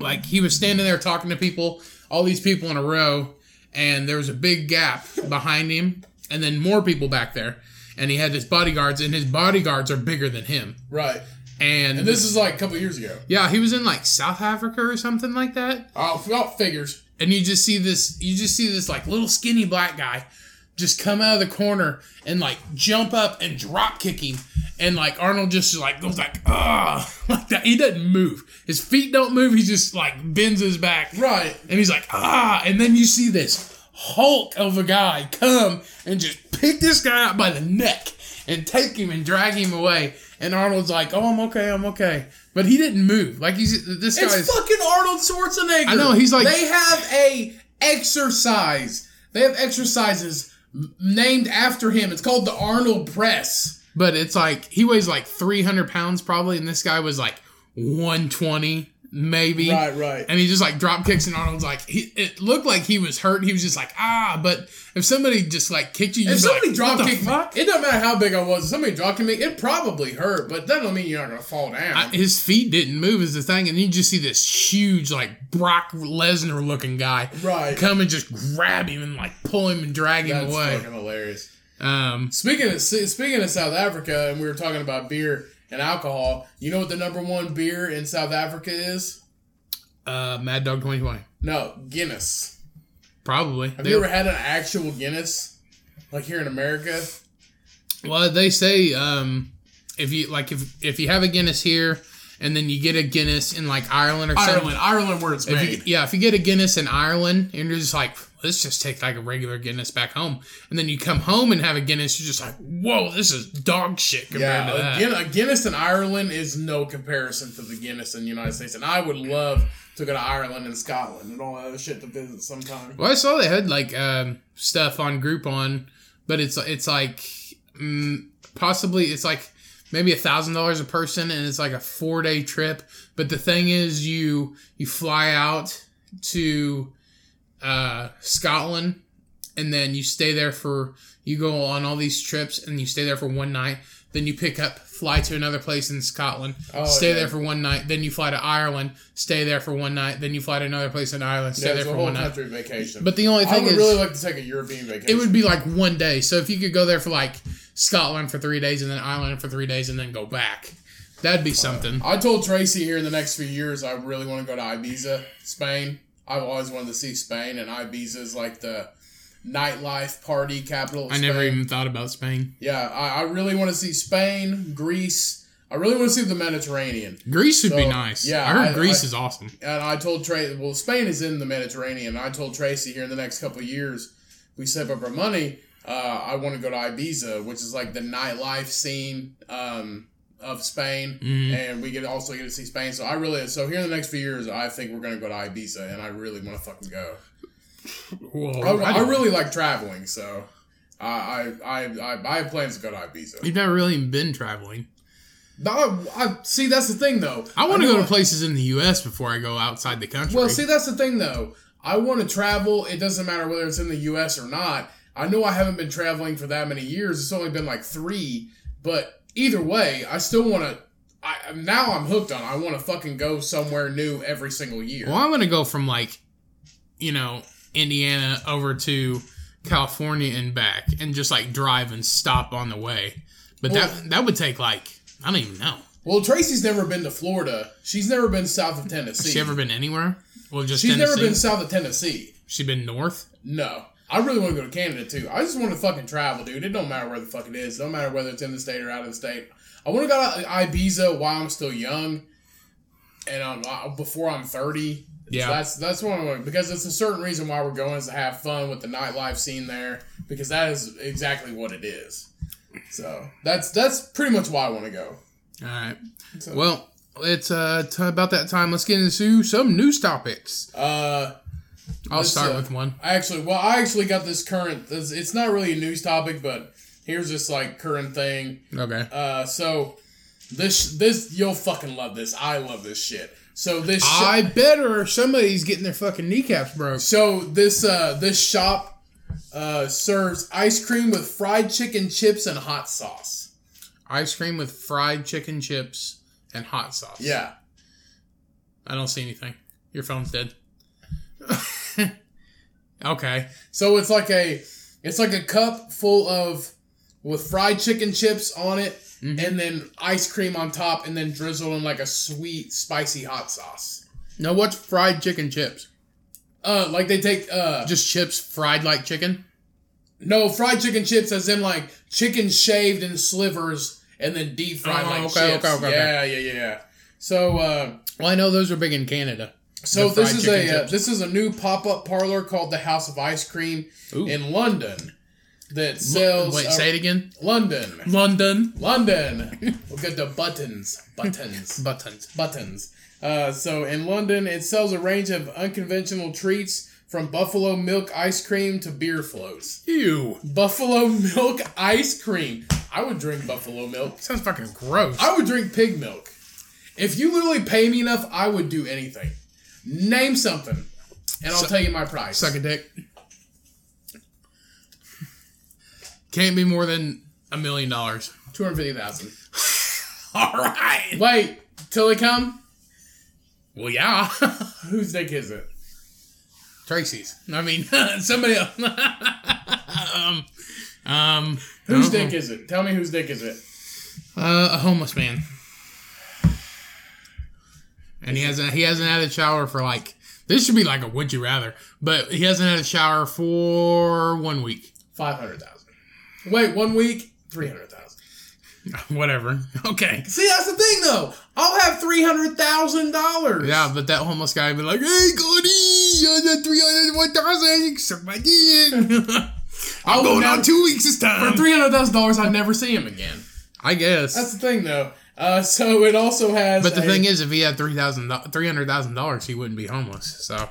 like he was standing there talking to people, all these people in a row, and there was a big gap behind him, and then more people back there, and he had his bodyguards, and his bodyguards are bigger than him, Right. and, And this is like a couple years ago. yeah, he was in like South Africa or something like that, Oh, figures. and you just see this you just see this like little skinny black guy just come out of the corner and like jump up and drop kick him. And like arnold just like goes like ah. <laughs> Like that. He doesn't move. His feet don't move. He just like bends his back. Right. and he's like ah. And then you see this hulk of a guy come and just pick this guy out by the neck and take him and drag him away. And arnold's like oh i'm okay. I'm okay. But he didn't move. Like he's this guy's It's fucking Arnold Schwarzenegger. I know, he's like- they have a exercise. They have exercises named after him. It's called the Arnold Press. But it's like he weighs like 300 pounds probably, and this guy was like 120 maybe. right. Right. And he just like drop kicks, and Arnold's like, he, it looked like he was hurt. He was just like, ah. But if somebody just like kicked you, you If somebody like, drop kicked me, it doesn't matter how big I was. If somebody drop kicked me, it probably hurt, but that don't mean you're not gonna fall down. I- his feet didn't move is the thing, and you just see this huge like Brock Lesnar looking guy Right. come and just grab him and like pull him and drag him away. That's away. fucking hilarious. Um, Speaking of speaking of South Africa, and we were talking about beer and alcohol. You know what the number one beer in South Africa is? uh, Mad Dog 2020 No, Guinness. probably. Have They- you ever had an actual Guinness? Like here in America? Well, they say um, if you like if if you have a Guinness here and then you get a Guinness in like Ireland or something. Ireland, Ireland, where it's If made. you, yeah, if you get a Guinness in Ireland and you're just like, let's just take like a regular Guinness back home, and then you come home and have a Guinness, you're just like, whoa, this is dog shit compared yeah, to a, that. Guinness, a Guinness in Ireland is no comparison to the Guinness in the United States, and I would love to go to Ireland and Scotland and all that other shit to visit sometime. Well, I saw they had like um, stuff on Groupon, but it's it's like mm, possibly it's like maybe a thousand dollars a person, and it's like a four day trip. But the thing is, you you fly out to uh, Scotland, and then you stay there for you go on all these trips, and you stay there for one night. Then you pick up, fly to another place in Scotland, Oh, stay yeah. there for one night. Then you fly to Ireland, stay there for one night. Then you fly to another place in Ireland, stay Yeah, there it's a for one night. vacation. But the only thing I would is, really like to take a European vacation. it would be like one day. So if you could go there for like Scotland for three days and then Ireland for three days and then go back, that'd be something. I told Tracy here in the next few years I really want to go to Ibiza, Spain. I've always wanted to see Spain, and Ibiza is like the nightlife party capital. I never even thought about Spain. Yeah, I, I really want to see Spain, Greece. I really want to see the Mediterranean. Greece would be nice. yeah, I heard I- Greece I- is awesome. And I told Tracy, well, Spain is in the Mediterranean. I told Tracy here in the next couple of years, we save up our money. Uh, I want to go to Ibiza, which is like the nightlife scene um, of Spain, Mhm. and we get also get to see Spain. So I really so here in the next few years, I think we're gonna go to Ibiza, and I really want to fucking go. Whoa, I, I really like traveling, so I I, I I I have plans to go to Ibiza. You've never really been traveling. No, I, see that's the thing though. I want to go to places in the U.S. before I go outside the country. Well, see, that's the thing, though. I want to travel. It doesn't matter whether it's in the U.S. or not. I know I haven't been traveling for that many years. It's only been like three. But either way, I still want to. I now I'm hooked on. it. I want to fucking go somewhere new every single year. Well, I'm gonna go from like, you know, Indiana over to California and back, and just like drive and stop on the way. But Well- that that would take like I don't even know. Well, Tracy's never been to Florida. She's never been south of Tennessee. Has she ever been anywhere? Well, just She's Tennessee. never been south of Tennessee. She been north. No. I really want to go to Canada too. I just want to fucking travel, dude. It don't matter where the fuck it is. It don't matter whether it's in the state or out of the state. I want to go to Ibiza while I'm still young, and um, uh, before I'm thirty. Yeah. So that's that's what I want because it's a certain reason why we're going is to have fun with the nightlife scene there because that is exactly what it is. So that's that's pretty much why I want to go. All right. So- Well, it's uh t- about that time. Let's get into some news topics. Uh, I'll start uh, with one. I actually, well, I actually got this current. This, it's not really a news topic, but here's this like current thing. Okay. Uh, so this this you'll fucking love this. I love this shit. So this sh- I better somebody's getting their fucking kneecaps broke. so this uh this shop uh serves ice cream with fried chicken chips and hot sauce. Ice cream with fried chicken chips and hot sauce. Yeah. I don't see anything. Your phone's dead. <laughs> okay. So it's like a it's like a cup full of with fried chicken chips on it and then ice cream on top and then drizzled in like a sweet spicy hot sauce. Now what's fried chicken chips? Uh like they take uh Just chips fried like chicken? no fried chicken chips as in like chicken shaved in slivers and then deep fried Oh, like okay, chips. okay, okay, okay. yeah, yeah, yeah, yeah. So uh Well, I know those are big in Canada. So this is a uh, this is a new pop up parlor called the House of Ice Cream Ooh. in London that sells Wait, uh, say it again. London, London. London. <laughs> We'll get the buttons, buttons, <laughs> Buttons. buttons. Uh, so in London, it sells a range of unconventional treats from buffalo milk ice cream to beer floats. Ew. Buffalo milk ice cream. I would drink buffalo milk. Sounds fucking gross. I would drink pig milk. If you literally pay me enough, I would do anything. Name something, and I'll Su- tell you my price. Suck a dick. Can't be more than a million dollars. Two hundred fifty thousand. <laughs> All right. Wait till they come. Well, yeah. <laughs> Whose dick is it? Tracy's. I mean, <laughs> somebody else. um, um, Whose uh, dick is it? Tell me whose dick is it? Uh, a homeless man. And he hasn't he hasn't had a shower for like this should be like a would you rather, but he hasn't had a shower for one week. Five hundred thousand. Wait, one week, three hundred thousand. <laughs> Whatever. Okay. See, that's the thing, though. I'll have three hundred thousand dollars. Yeah, but that homeless guy would be like, "Hey, Cody, you got three hundred one thousand. Suck my dick." <laughs> <laughs> I'm going on two weeks this time. For three hundred thousand dollars, I'd never see him again. I guess. That's the thing, though. Uh, so it also has. but the a- thing is, if he had three thousand, three hundred thousand dollars, he wouldn't be homeless. So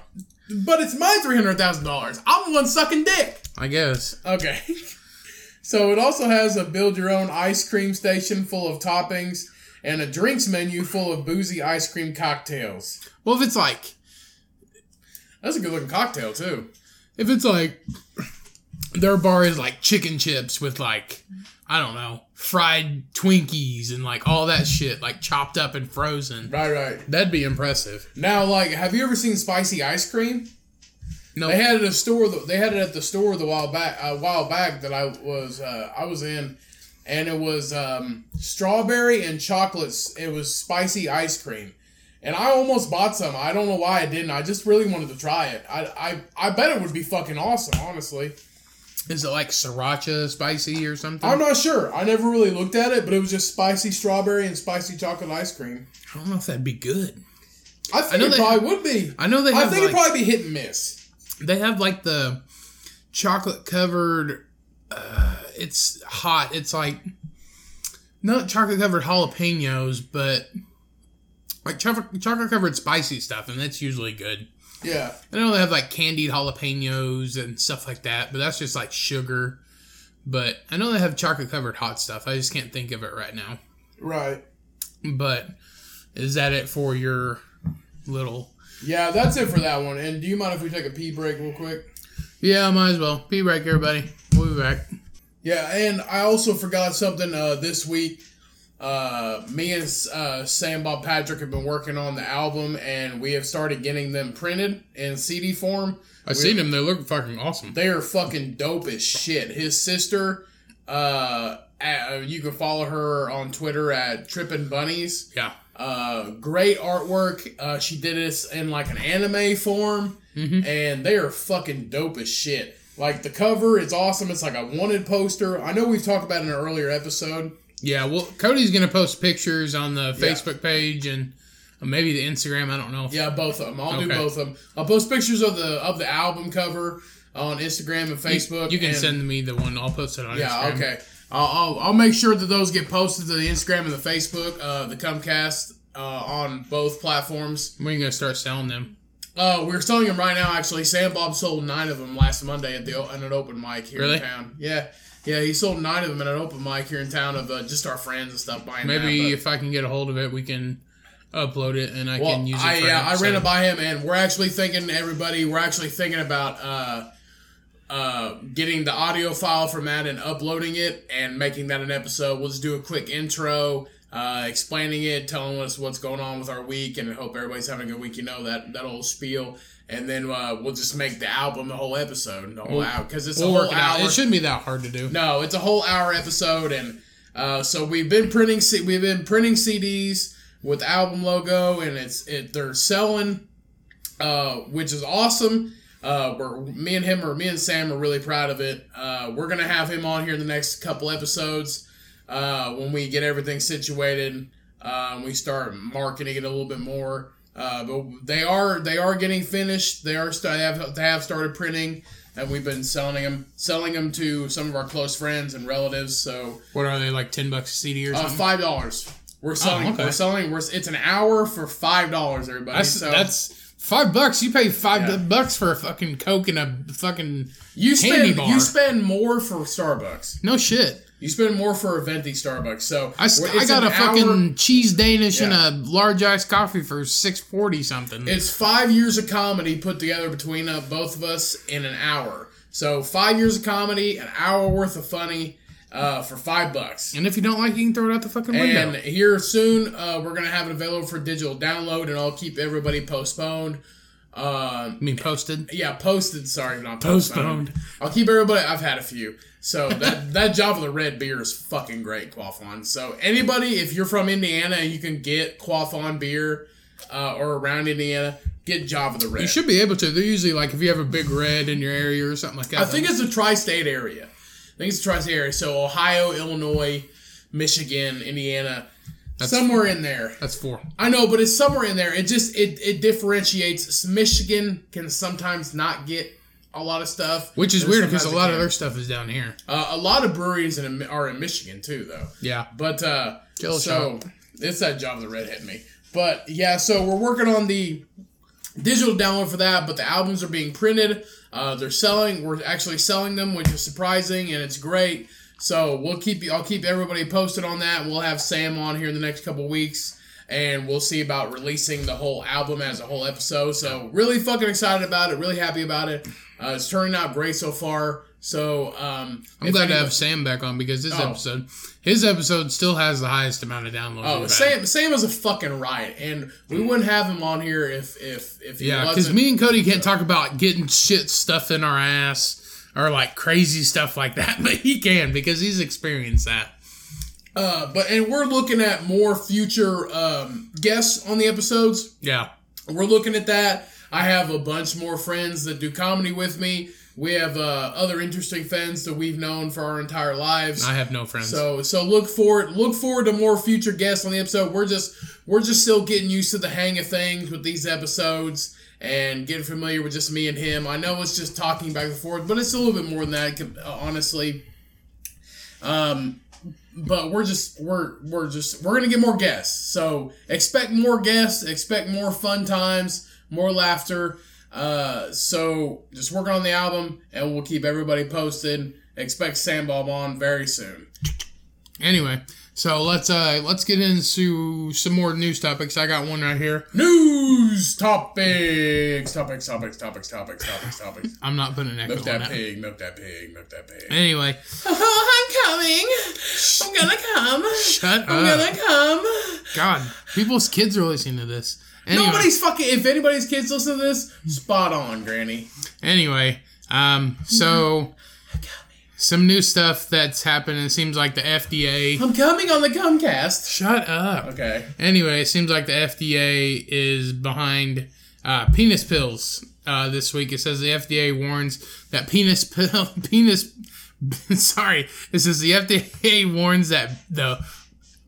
but it's my three hundred thousand dollars. I'm one sucking dick. I guess. Okay. <laughs> So it also has a build your own ice cream station full of toppings and a drinks menu full of boozy ice cream cocktails. Well, if it's like That's a good looking cocktail too. If it's like their bar is like chicken chips with like I don't know fried Twinkies and like all that shit like chopped up and frozen, Right, right. that'd be impressive. Now, like, have you ever seen spicy ice cream? No, They had it at a store. They had it at the store the while back. A while back that I was uh, I was in, and it was um, strawberry and chocolates. It was spicy ice cream, and I almost bought some. I don't know why I didn't. I just really wanted to try it. I I, I bet it would be fucking awesome. Honestly, is it like sriracha spicy or something? I'm not sure. I never really looked at it, but it was just spicy strawberry and spicy chocolate ice cream. I don't know if that'd be good. I think I know it they- probably would be. I know they I think like, it'd probably be hit and miss. they have like the chocolate covered. Uh, it's hot. It's like not chocolate covered jalapenos, but like chocolate chocolate covered spicy stuff, and that's usually good. Yeah. I know they have like candied jalapenos and stuff like that, but that's just like sugar. But I know they have chocolate covered hot stuff. I just can't think of it right now. Right. But is that it for your little? Yeah, that's it for that one. And do you mind if we take a pee break real quick? Yeah, might as well. Be right, everybody. We'll be back. Yeah, and I also forgot something uh, this week. Uh, me and uh, Sam Bob Patrick have been working on the album, and we have started getting them printed in CD form. I've seen them. They look fucking awesome. They are fucking dope as shit. His sister, uh, uh, you can follow her on Twitter at Trippin' Bunnies. Yeah. Uh, great artwork. Uh, she did this in like an anime form, and they are fucking dope as shit. Like the cover, it's awesome. It's like a wanted poster. I know we've talked about it in an earlier episode. Yeah. Well, Cody's gonna post pictures on the Facebook page and uh, maybe the Instagram. I don't know. Yeah, both of them. I'll do both of them. I'll post pictures of the of the album cover on Instagram and Facebook. You can and- send me the one. I'll post it on Yeah, Instagram. okay. I'll, I'll I'll make sure that those get posted to the Instagram and the Facebook, uh, the Cummcast, uh, on both platforms. When are you gonna start selling them? Uh, we're selling them right now. Actually, Sam Bob sold nine of them last Monday at the at an open mic here Really? in town. Yeah, yeah, he sold nine of them at an open mic here in town of uh, just our friends and stuff buying. Maybe that, if I can get a hold of it, we can upload it and I well, can use it. I yeah, I ran it by him, and we're actually thinking everybody. We're actually thinking about uh, uh, getting the audio file from that and uploading it and making that an episode. We'll just do a quick intro. Uh, explaining it, telling us what's going on with our week, and hope everybody's having a good week. You know that that old spiel, and then uh, we'll just make the album the whole episode, the whole hour, because it's We'll a whole hour. It shouldn't be that hard to do. No, it's a whole hour episode, and uh, so we've been printing C- we've been printing CDs with album logo, and it's it they're selling, uh, which is awesome. Uh, we're me and him or me and Sam are really proud of it. Uh, we're gonna have him on here in the next couple episodes uh, when we get everything situated. Uh, we start marketing it a little bit more. Uh, but they are they are getting finished. They are they have they have started printing, and we've been selling them selling them to some of our close friends and relatives. So What are they like? Ten bucks a CD or uh, five dollars. We're selling. Oh, okay. We're selling. We're, it's an hour for five dollars. Everybody. That's so that's five bucks. You pay five Yeah. bucks for a fucking coke and a fucking you candy spend bar. you spend more for Starbucks. no shit. You spend more for a venti Starbucks. So I, I got a fucking cheese Danish Yeah. and a large iced coffee for six forty something. It's five years of comedy put together between uh, both of us in an hour. So five years of comedy, an hour worth of funny, uh, for five bucks. and if you don't like, it, you can throw it out the fucking window. And here soon, uh, we're gonna have it available for digital download, and I'll keep everybody postponed. Uh, I mean, posted. yeah, posted. Sorry, not Postponed. postponed. I'll keep everybody. I've had a few. So <laughs> that that Java the Red beer is fucking great, Quaffon. So anybody, if you're from Indiana and you can get Quaffon beer uh, or around Indiana, get Java the Red. You should be able to. They're usually like if you have a big red in your area or something like that. I think it's a tri-state area. I think it's a tri-state area. So Ohio, Illinois, Michigan, Indiana, somewhere in there. that's four. I know, but it's somewhere in there. It just it it differentiates. Michigan can sometimes not get a lot of stuff, Which is weird because a lot of their stuff is down here. Uh, a lot of breweries in, are in Michigan too, though. Yeah. But uh, Jello so it's that Java the Red hit me. But yeah, so we're working on the digital download for that. But the albums are being printed. Uh, they're selling. We're actually selling them, which is surprising and it's great. So we'll keep you. I'll keep everybody posted on that. We'll have Sam on here in the next couple weeks. And we'll see about releasing the whole album as a whole episode. So really fucking excited about it. Really happy about it. Uh, it's turning out great so far. So um, I'm glad to have Sam back on because this Oh. episode, his episode still has the highest amount of downloads. Oh. Sam, Sam is a fucking riot, and we wouldn't have him on here if if if he Yeah, because me and Cody can't talk about getting shit stuff in our ass or like crazy stuff like that, <laughs> but he can because he's experienced that. uh, but and we're looking at more future um, guests on the episodes. Yeah. We're looking at that. I have a bunch more friends that do comedy with me. We have uh, other interesting friends that we've known for our entire lives. I have no friends. So so look forward look forward to more future guests on the episode. We're just we're just still getting used to the hang of things with these episodes and getting familiar with just me and him. I know it's just talking back and forth, but it's a little bit more than that. Honestly, um, but we're just we're we're just we're gonna get more guests. So expect more guests, expect more fun times, more laughter. Uh, so just working on the album, and we'll keep everybody posted. Expect Sam Bob on very soon. Anyway, so let's uh let's get into some more news topics. I got one right here. News topics, topics, topics, topics, topics, topics, topics. <laughs> I'm not putting an echo Milk on that that. pig, milk that pig, milk that pig. Anyway, Oh, <laughs> I'm coming. I'm gonna come. shut up. I'm gonna come. God, people's kids are listening to this. Anyway, Nobody's fucking. If anybody's kids listen to this, spot on, Granny. Anyway, um, so some new stuff that's happened. It seems like the FDA. I'm coming on the Cummcast. Shut up. Okay. Anyway, it seems like the FDA is behind uh, penis pills. Uh, this week, it says the FDA warns that penis pill <laughs> penis. <laughs> sorry, it says the FDA warns that the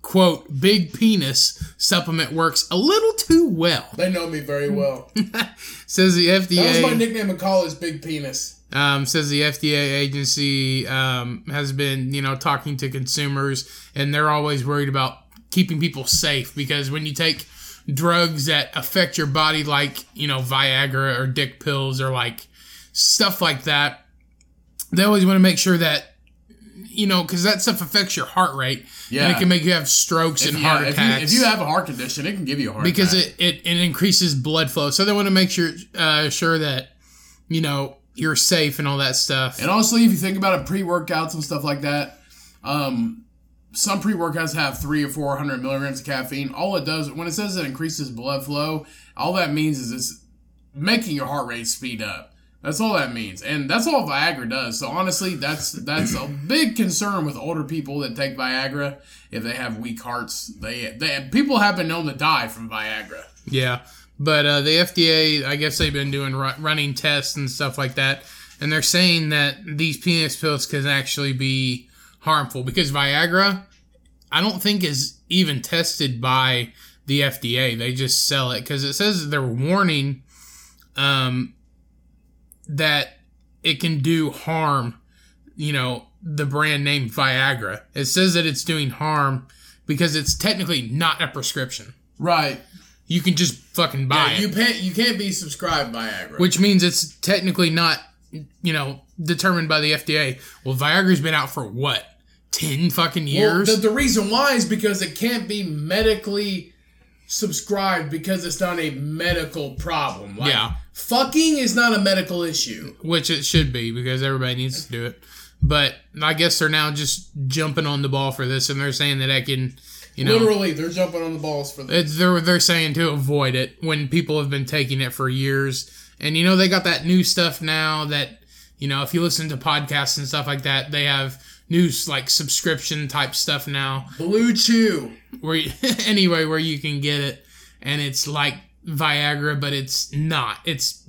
quote big penis supplement works a little too well. They know me very well. <laughs> Says the FDA. That was my nickname in college, Big Penis. um, says the FDA agency um, has been, you know, talking to consumers, and they're always worried about keeping people safe because when you take drugs that affect your body, like you know Viagra or dick pills or like stuff like that, they always want to make sure that you know because that stuff affects your heart rate, and it can make you have strokes and heart if, attacks. you, if you have a heart condition, it can give you a heart because attack. it, it, it increases blood flow, so they want to make sure uh, sure that you know you're safe and all that stuff. And honestly, if you think about it, pre-workouts and stuff like that, um, some pre-workouts have three or four hundred milligrams of caffeine. All it does, when it says it increases blood flow, all that means is it's making your heart rate speed up. That's all that means, and that's all Viagra does. So honestly, that's that's a <clears throat> big concern with older people that take Viagra. If they have weak hearts, they they people have been known to die from Viagra. Yeah, but uh, the FDA, I guess they've been doing ru- running tests and stuff like that, and they're saying that these penis pills can actually be harmful because Viagra, I don't think is even tested by the FDA. They just sell it because it says they're warning um, that it can do harm. You know, the brand name Viagra. It says that it's doing harm because it's technically not a prescription. Right. You can just fucking buy Yeah, you can't you can't be subscribed Viagra. which means it's technically not, you know, determined by the FDA. Well, Viagra's been out for what? 10 fucking Well, years? the, the reason why is because it can't be medically subscribed because it's not a medical problem. Like, Yeah. Fucking is not a medical issue. which it should be because everybody needs to do it. But I guess they're now just jumping on the ball for this and they're saying that I can, you know, Literally, they're jumping on the balls for this. it's, they're, they're saying to avoid it when people have been taking it for years. And, you know, they got that new stuff now that, you know, if you listen to podcasts and stuff like that, they have new like subscription type stuff now. Blue Chew. where you, <laughs> anyway where you can get it and it's like Viagra but it's not it's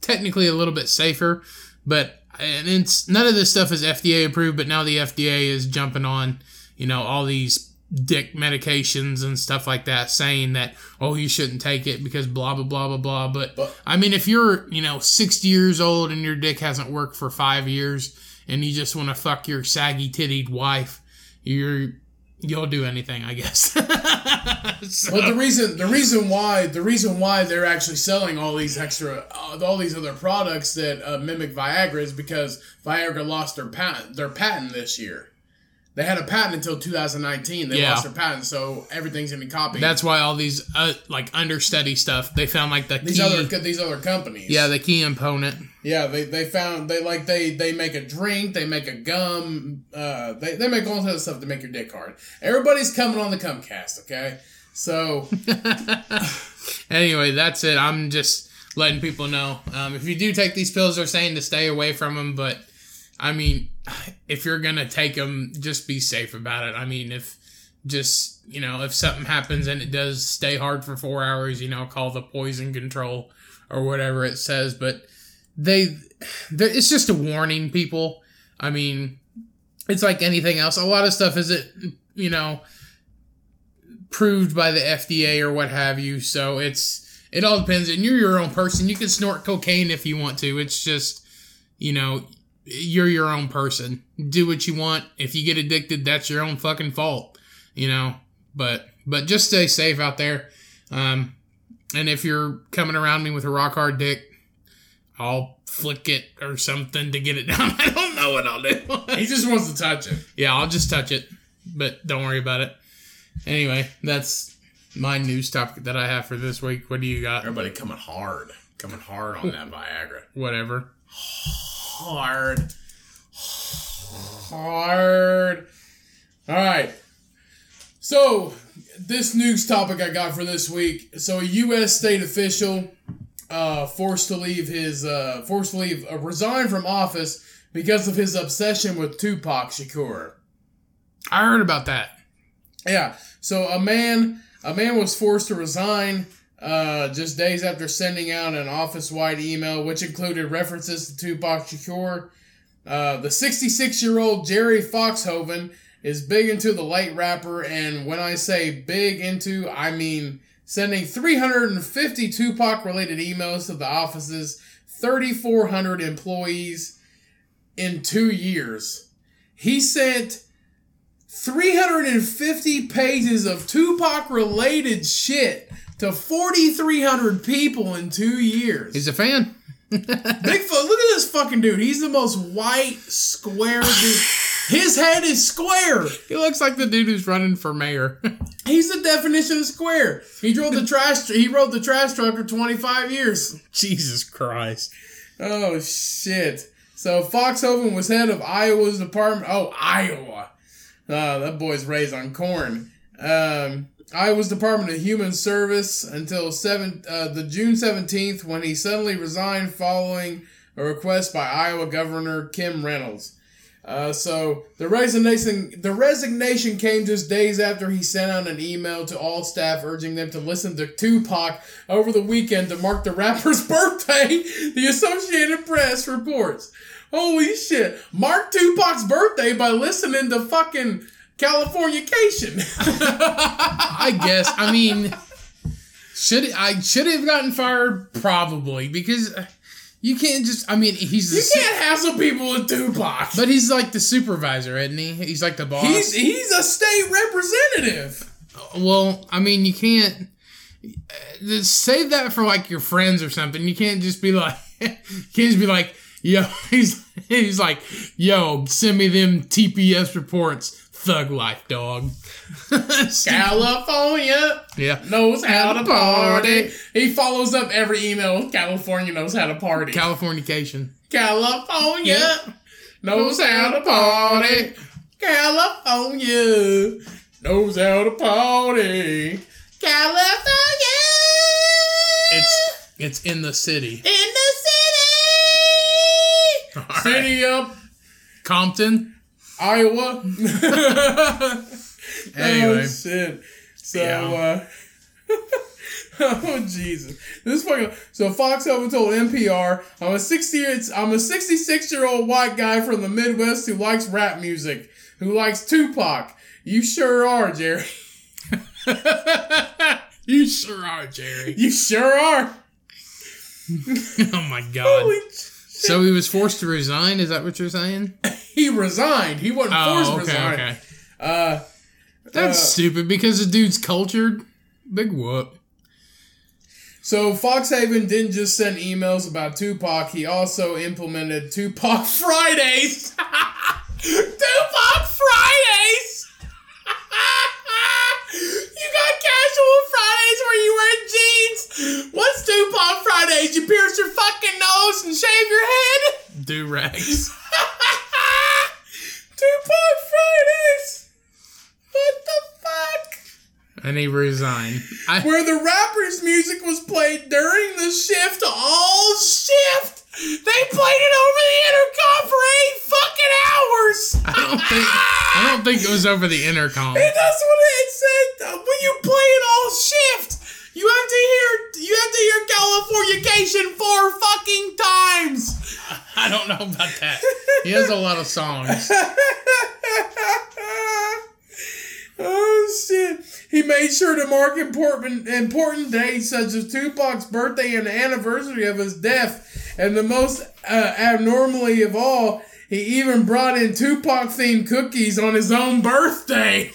technically a little bit safer but and it's none of this stuff is FDA approved but now the FDA is jumping on you know all these dick medications and stuff like that saying that oh you shouldn't take it because blah blah blah blah blah but, But- I mean if you're you know 60 years old and your dick hasn't worked for 5 years and you just want to fuck your saggy tittied wife you're you'll do anything, I guess. <laughs> So- But the reason the reason why the reason why they're actually selling all these extra uh, all these other products that uh, mimic Viagra is because Viagra lost their patent their patent this year. They had a patent until 2019. They Yeah. lost their patent, so everything's gonna be copied. that's why all these uh, like understudy stuff they found like the these key, other these other companies. yeah the key component. Yeah, they, they found they like they they make a drink, they make a gum, uh, they they make all kinds of stuff to make your dick hard. Everybody's coming on the Cummcast, okay? So <laughs> Anyway, that's it. I'm just letting people know. Um, if you do take these pills, they're saying to stay away from them. But I mean, if you're gonna take them, just be safe about it. I mean, if just you know, if something happens and it does stay hard for four hours, you know, call the poison control or whatever it says. But they, it's just a warning, people. I mean, it's like anything else. A lot of stuff isn't, you know, proved by the FDA or what have you. So it's it all depends. And you're your own person. You can snort cocaine if you want to. It's just you know you're your own person. Do what you want. If you get addicted, that's your own fucking fault. You know. But but just stay safe out there. Um, and if you're coming around me with a rock hard dick, I'll flick it or something to get it <laughs> down. I don't know what I'll do. He just wants to touch it. yeah, I'll just touch it, but don't worry about it. Anyway, that's my news topic that I have for this week. What do you got? Everybody coming hard. Coming hard on that Viagra. Whatever. <sighs> Hard. Hard. All right. So, this news topic I got for this week. So, a U.S. state official uh, forced to leave his uh, forced to leave uh, resign from office because of his obsession with Tupac Shakur. I heard about that. Yeah. So a man a man was forced to resign uh, just days after sending out an office-wide email, which included references to Tupac Shakur. Uh, the 66-year-old Jerry Foxhoven is big into the late rapper, and when I say big into, I mean sending 350 Tupac-related emails to the office's 3,400 employees in two years. He sent 350 pages of Tupac related shit to 4,300 people in two years. He's a fan. <laughs> Bigfoot, look at this fucking dude. He's the most white, square dude. His head is square. He looks like the dude who's running for mayor. <laughs> He's the definition of square. He drove the <laughs> trash. He rode the trash truck for 25 years. Jesus Christ. Oh shit! So Foxhoven was head of Iowa's department. Oh, Iowa. Uh, that boy's raised on corn. Um, Iowa's Department of Human Service until seven uh, the June seventeenth when he suddenly resigned following a request by Iowa Governor Kim Reynolds. Uh, so the resignation the resignation came just days after he sent out an email to all staff urging them to listen to Tupac over the weekend to mark the rapper's <laughs> birthday. The Associated Press reports. Holy shit! Mark Tupac's birthday by listening to fucking Californication. <laughs> I guess. I mean, should I should have gotten fired? Probably because you can't just. I mean, he's the you can't hassle people with Tupac. but he's like the supervisor, isn't he? He's like the boss. He's he's a state representative. well, I mean, you can't uh, save that for like your friends or something. You can't just be like, you <laughs> can't just be like, yo, <laughs> he's he's like, yo, send me them TPS reports. Thug life, dog. <laughs> California yeah. knows how to party. He follows up every email with California knows how to party. Californication. California Yeah. knows how to party. California knows how to party. California It's it's in the city. in the city. All right. City of Compton. Iowa. <laughs> <laughs> Anyway. Oh shit. So Yeah. uh <laughs> Oh Jesus! This fucking so Foxhoven told NPR, "I'm a sixty, I'm a 66 year old white guy from the Midwest who likes rap music, who likes Tupac. You sure are, Jerry. you sure are, Jerry. You sure are. oh my god. Holy So <laughs> he was forced to resign. Is that what you're saying? <laughs> he resigned. He wasn't forced Oh, to okay, resign. okay. Uh, That's Uh, stupid because the dude's cultured. Big whoop. So Foxhoven didn't just send emails about Tupac, he also implemented Tupac <laughs> Fridays. Tupac Fridays! You got casual Fridays where you wear jeans. What's Tupac Fridays? You pierce your fucking nose and shave your head? Do rags. <laughs> Tupac Fridays! What the fuck? and he resigned. I, where the rapper's music was played during the shift all shift. They played it over the intercom for eight fucking hours. I don't think I don't think it was over the intercom. And that's what it said. uh, When you play it all shift, you have to hear you have to hear Californication four fucking times. <laughs> I don't know about that. He has a lot of songs. <laughs> oh shit! He made sure to mark important important dates such as Tupac's birthday and the anniversary of his death. And the most uh, abnormally of all, He even brought in Tupac themed cookies on his own birthday.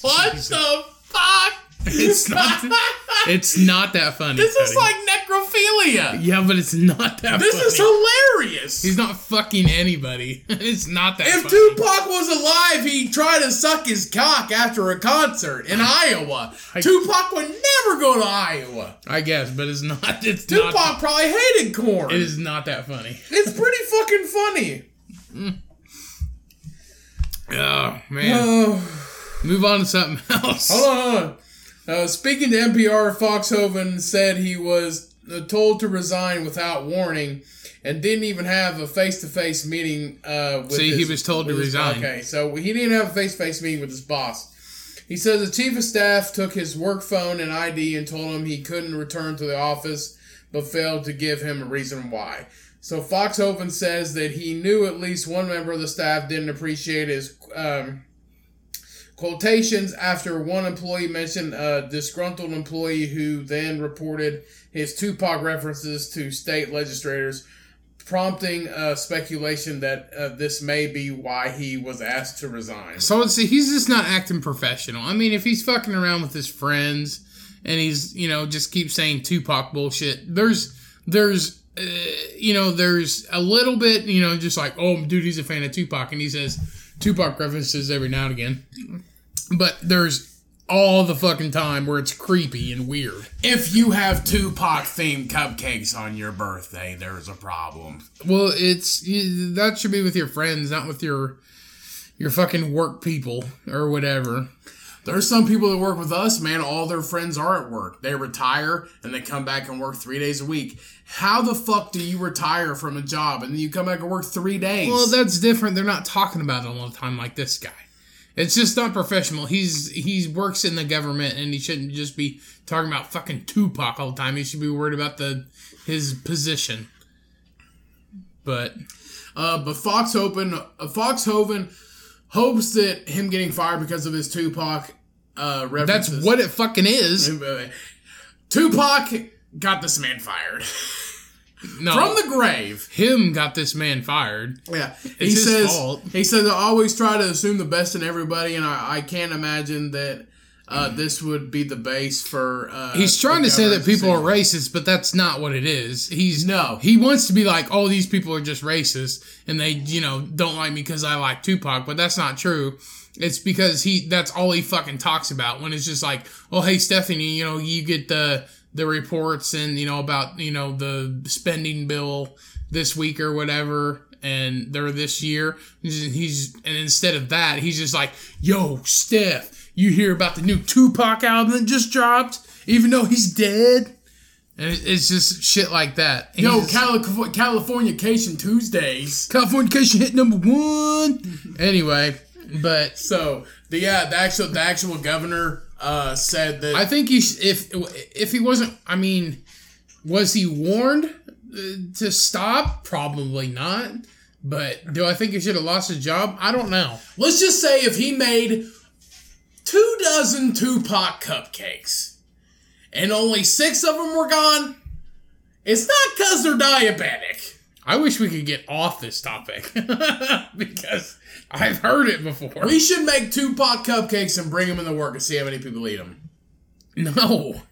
What Jesus. the fuck? It's not. <laughs> It's not that funny. this is Cody. like necrophilia. Yeah, but it's not that. This funny. is hilarious. He's not fucking anybody. <laughs> it's not that. If funny. Tupac was alive, he'd try to suck his cock after a concert in Iowa. I- Tupac would never go to Iowa. I guess, but it's not. It's Tupac not. probably hated corn. It is not that funny. It's pretty fucking funny. <laughs> Oh man. Oh. Move on to something else. Hold on, hold on. Uh, speaking to NPR, Foxhoven said he was told to resign without warning and didn't even have a face to face meeting uh, with See, he was told to his- resign. Okay, so he didn't have a face to face meeting with his boss. He says the chief of staff took his work phone and ID and told him he couldn't return to the office, but failed to give him a reason why. So Foxhoven says that he knew at least one member of the staff didn't appreciate his um, quotations after one employee mentioned a disgruntled employee who then reported his Tupac references to state legislators, prompting uh, speculation that uh, this may be why he was asked to resign. So see, he's just not acting professional. I mean, if he's fucking around with his friends and he's you know just keeps saying Tupac bullshit, there's there's uh, you know there's a little bit you know just like oh dude he's a fan of Tupac and he says Tupac references every now and again, but there's all the fucking time where it's creepy and weird. If you have Tupac themed cupcakes on your birthday, there's a problem. Well, it's that should be with your friends, not with your your fucking work people or whatever. There's some people that work with us, man. All their friends are at work. They retire and they come back and work three days a week. How the fuck do you retire from a job and then you come back and work three days? Well, that's different. They're not talking about it all the time like this guy. It's just not professional. He's he works in the government and he shouldn't just be talking about fucking Tupac all the time. He should be worried about the his position. But Uh, but Foxhoven, uh, Foxhoven hopes that him getting fired because of his Tupac uh, that's what it fucking is. Tupac got this man fired <laughs> No, from the grave. him got this man fired. Yeah, he his says fault. he says I always try to assume the best in everybody, and I, I can't imagine that uh, this would be the base for. Uh, He's trying to say that people are racist, but that's not what it is. He's No. He wants to be like, oh, these people are just racist, and they, you know, don't like me because I like Tupac, but that's not true. It's because he that's all he fucking talks about when it's just like, oh, hey, Stephanie, you know, you get the the reports and you know about you know the spending bill this week or whatever. And they're this year. He's, and instead of that, he's just like, "Yo, Steph, you hear about the new Tupac album that just dropped, even though he's dead?" And it's just shit like that. Yo, He's- Cali- Californication Tuesdays. Californication hit number one. <laughs> anyway, but So the yeah, the actual the actual governor uh, said that I think he sh- if if he wasn't, I mean, was he warned uh, to stop? Probably not. But do I think he should have lost his job? I don't know. let's just say if he made two dozen Tupac cupcakes and only six of them were gone, it's not because they're diabetic. I wish we could get off this topic <laughs> because I've heard it before. We should make Tupac cupcakes and bring them in the work and see how many people eat them. No,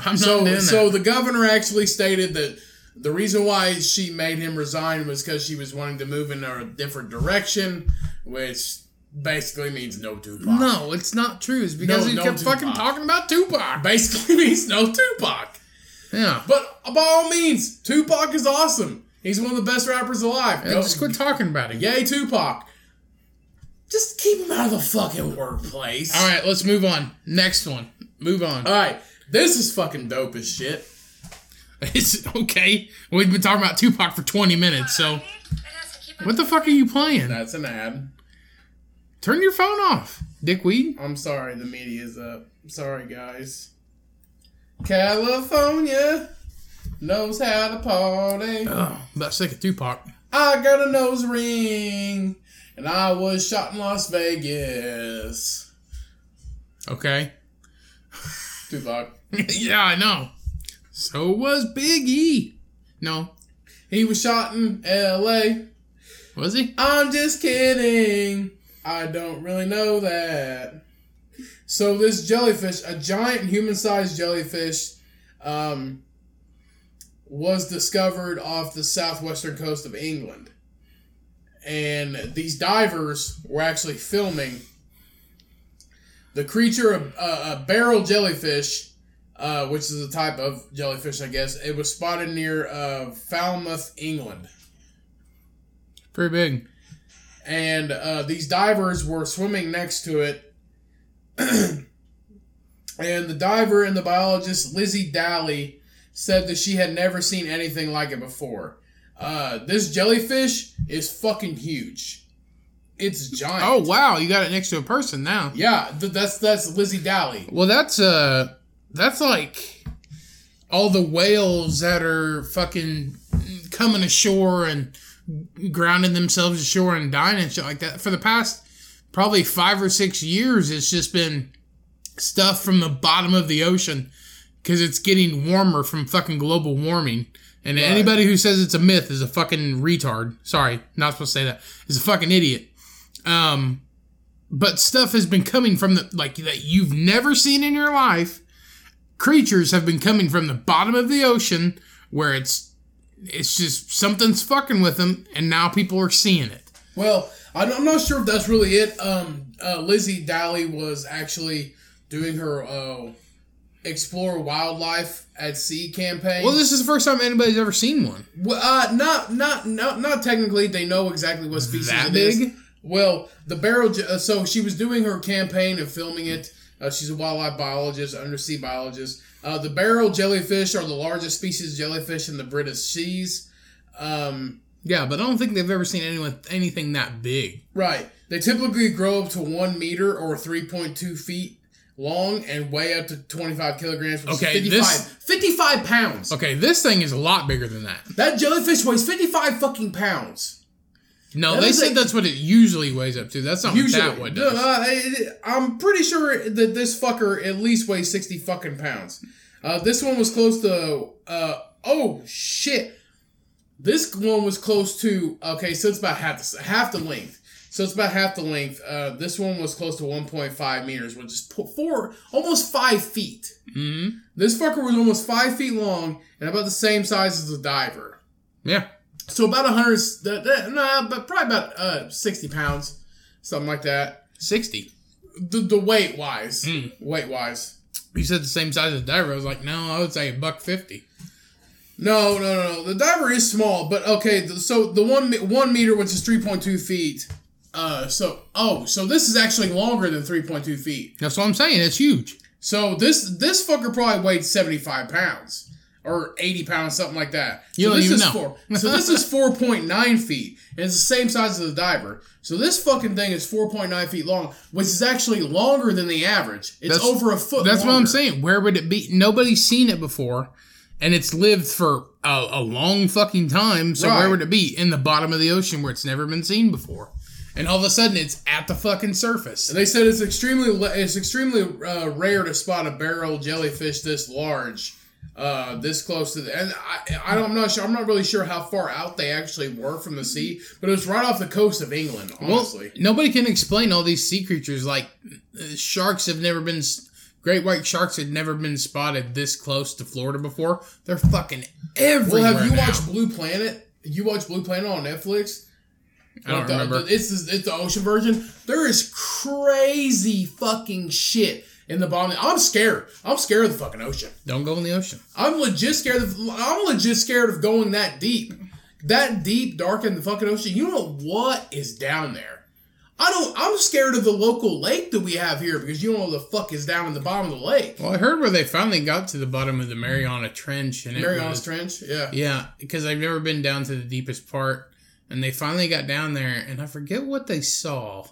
I'm not So, doing that. so the governor actually stated that the reason why she made him resign was because she was wanting to move in a different direction, which basically means no Tupac. no, it's not true. It's because No, he no kept Tupac. fucking talking about Tupac. basically <laughs> means no Tupac. Yeah. But by all means, Tupac is awesome. He's one of the best rappers alive. Yeah, just quit talking about it. Yay, Tupac. Just keep him out of the fucking workplace. All right, let's move on. Next one. Move on. All right. This is fucking dope as shit. <laughs> It's okay. We've been talking about Tupac for 20 minutes, so what the fuck are you playing? That's an ad. Turn your phone off, dickweed. I'm sorry, the media's up. Sorry, guys. California knows how to party. Oh, about sick of Tupac. I got a nose ring, and I was shot in Las Vegas. Okay. Tupac. <laughs> yeah, I know. So was Big E. No. He was shot in L.A. Was he? I'm just kidding. I don't really know that. So this jellyfish, a giant human-sized jellyfish, um, was discovered off the southwestern coast of England, and these divers were actually filming the creature, a, a, a barrel jellyfish, uh, which is a type of jellyfish, I guess. It was spotted near uh, Falmouth, England Pretty big. and uh, these divers were swimming next to it. <clears throat> and the diver and the biologist Lizzie Daly said that she had never seen anything like it before. Uh, this jellyfish is fucking huge. It's giant. Oh wow, you got it next to a person now. yeah, th- that's that's Lizzie Daly. Well, that's uh, that's like all the whales that are fucking coming ashore and grounding themselves ashore and dying and shit like that. For the past probably five or six years, it's just been stuff from the bottom of the ocean because it's getting warmer from fucking global warming. And Right. anybody who says it's a myth is a fucking retard. Sorry, not supposed to say that. Is a fucking idiot. Um, but stuff has been coming from the like that you've never seen in your life. Creatures have been coming from the bottom of the ocean where it's it's just something's fucking with them, and now people are seeing it. Well, I'm not sure if that's really it. Um, uh, Lizzie Daly was actually doing her uh, explore wildlife at sea campaign. Well, this is the first time anybody's ever seen one. Well, uh, not, not, not, not technically. They know exactly what species That it is. big? Well, the barrel. Uh, so she was doing her campaign and filming it. Uh, she's a wildlife biologist, undersea biologist. Uh, the barrel jellyfish are the largest species of jellyfish in the British seas. Um, Yeah, but I don't think they've ever seen anyone anything that big. right. They typically grow up to one meter or three point two feet long and weigh up to twenty five kilograms. Which Okay, is 55, this- 55 pounds. Okay, this thing is a lot bigger than that. That jellyfish weighs fifty five fucking pounds. No, That they said like- that's what it usually weighs up to. That's not Usually, what that one No, does. uh, it- I'm pretty sure that this fucker at least weighs sixty fucking pounds. Uh, this one was close to. Uh, oh shit! This one was close to. Okay, so it's about half the half the length. So it's about half the length. Uh, this one was close to 1.5 meters, which is four, almost five feet. hmm This fucker was almost five feet long and about the same size as the diver. Yeah. So about a hundred, uh, nah, but probably about uh, 60 pounds, something like that. 60. The, the weight wise, Mm. weight wise. You said the same size as the diver. I was like, no, I would say a buck 50. No, no, no, no. The diver is small, but okay. So the one one meter, which is three point two feet. Uh, so oh, so this is actually longer than three point two feet. That's what I'm saying. It's huge. So this this fucker probably weighed seventy five pounds or eighty pounds, something like that. You so don't this even is know. four. <laughs> So this is four point nine feet, and it's the same size as the diver. So this fucking thing is four point nine feet long, which is actually longer than the average. It's That's- over a foot. That's what I'm saying. Where would it be? Nobody's seen it before, and it's lived for a, a long fucking time. So Right. where would it be? In the bottom of the ocean where it's never been seen before, and all of a sudden it's at the fucking surface. And they said it's extremely it's extremely uh, rare to spot a barrel jellyfish this large, uh, this close to the. And I, I don't, I'm not sure. I'm not really sure how far out they actually were from the sea, but it was right off the coast of England. Honestly, Well, nobody can explain all these sea creatures. Like uh, sharks have never been, great white sharks had never been spotted this close to Florida before. They're fucking everywhere. well, have you now. watched Blue Planet? You watched Blue Planet on Netflix? I don't Like the- remember. the- it's the, it's the ocean version. There is crazy fucking shit in the bottom. I'm scared. I'm scared of the fucking ocean. don't go in the ocean. I'm legit scared of. I'm legit scared of going that deep, that deep, dark in the fucking ocean. You know what is down there? I don't. I'm scared of the local lake that we have here because you know what the fuck is down in the bottom of the lake. Well, I heard where they finally got to the bottom of the Mariana Trench, and Marianas was- Trench. Yeah. Yeah, because I've never been down to the deepest part, and they finally got down there, and I forget what they saw.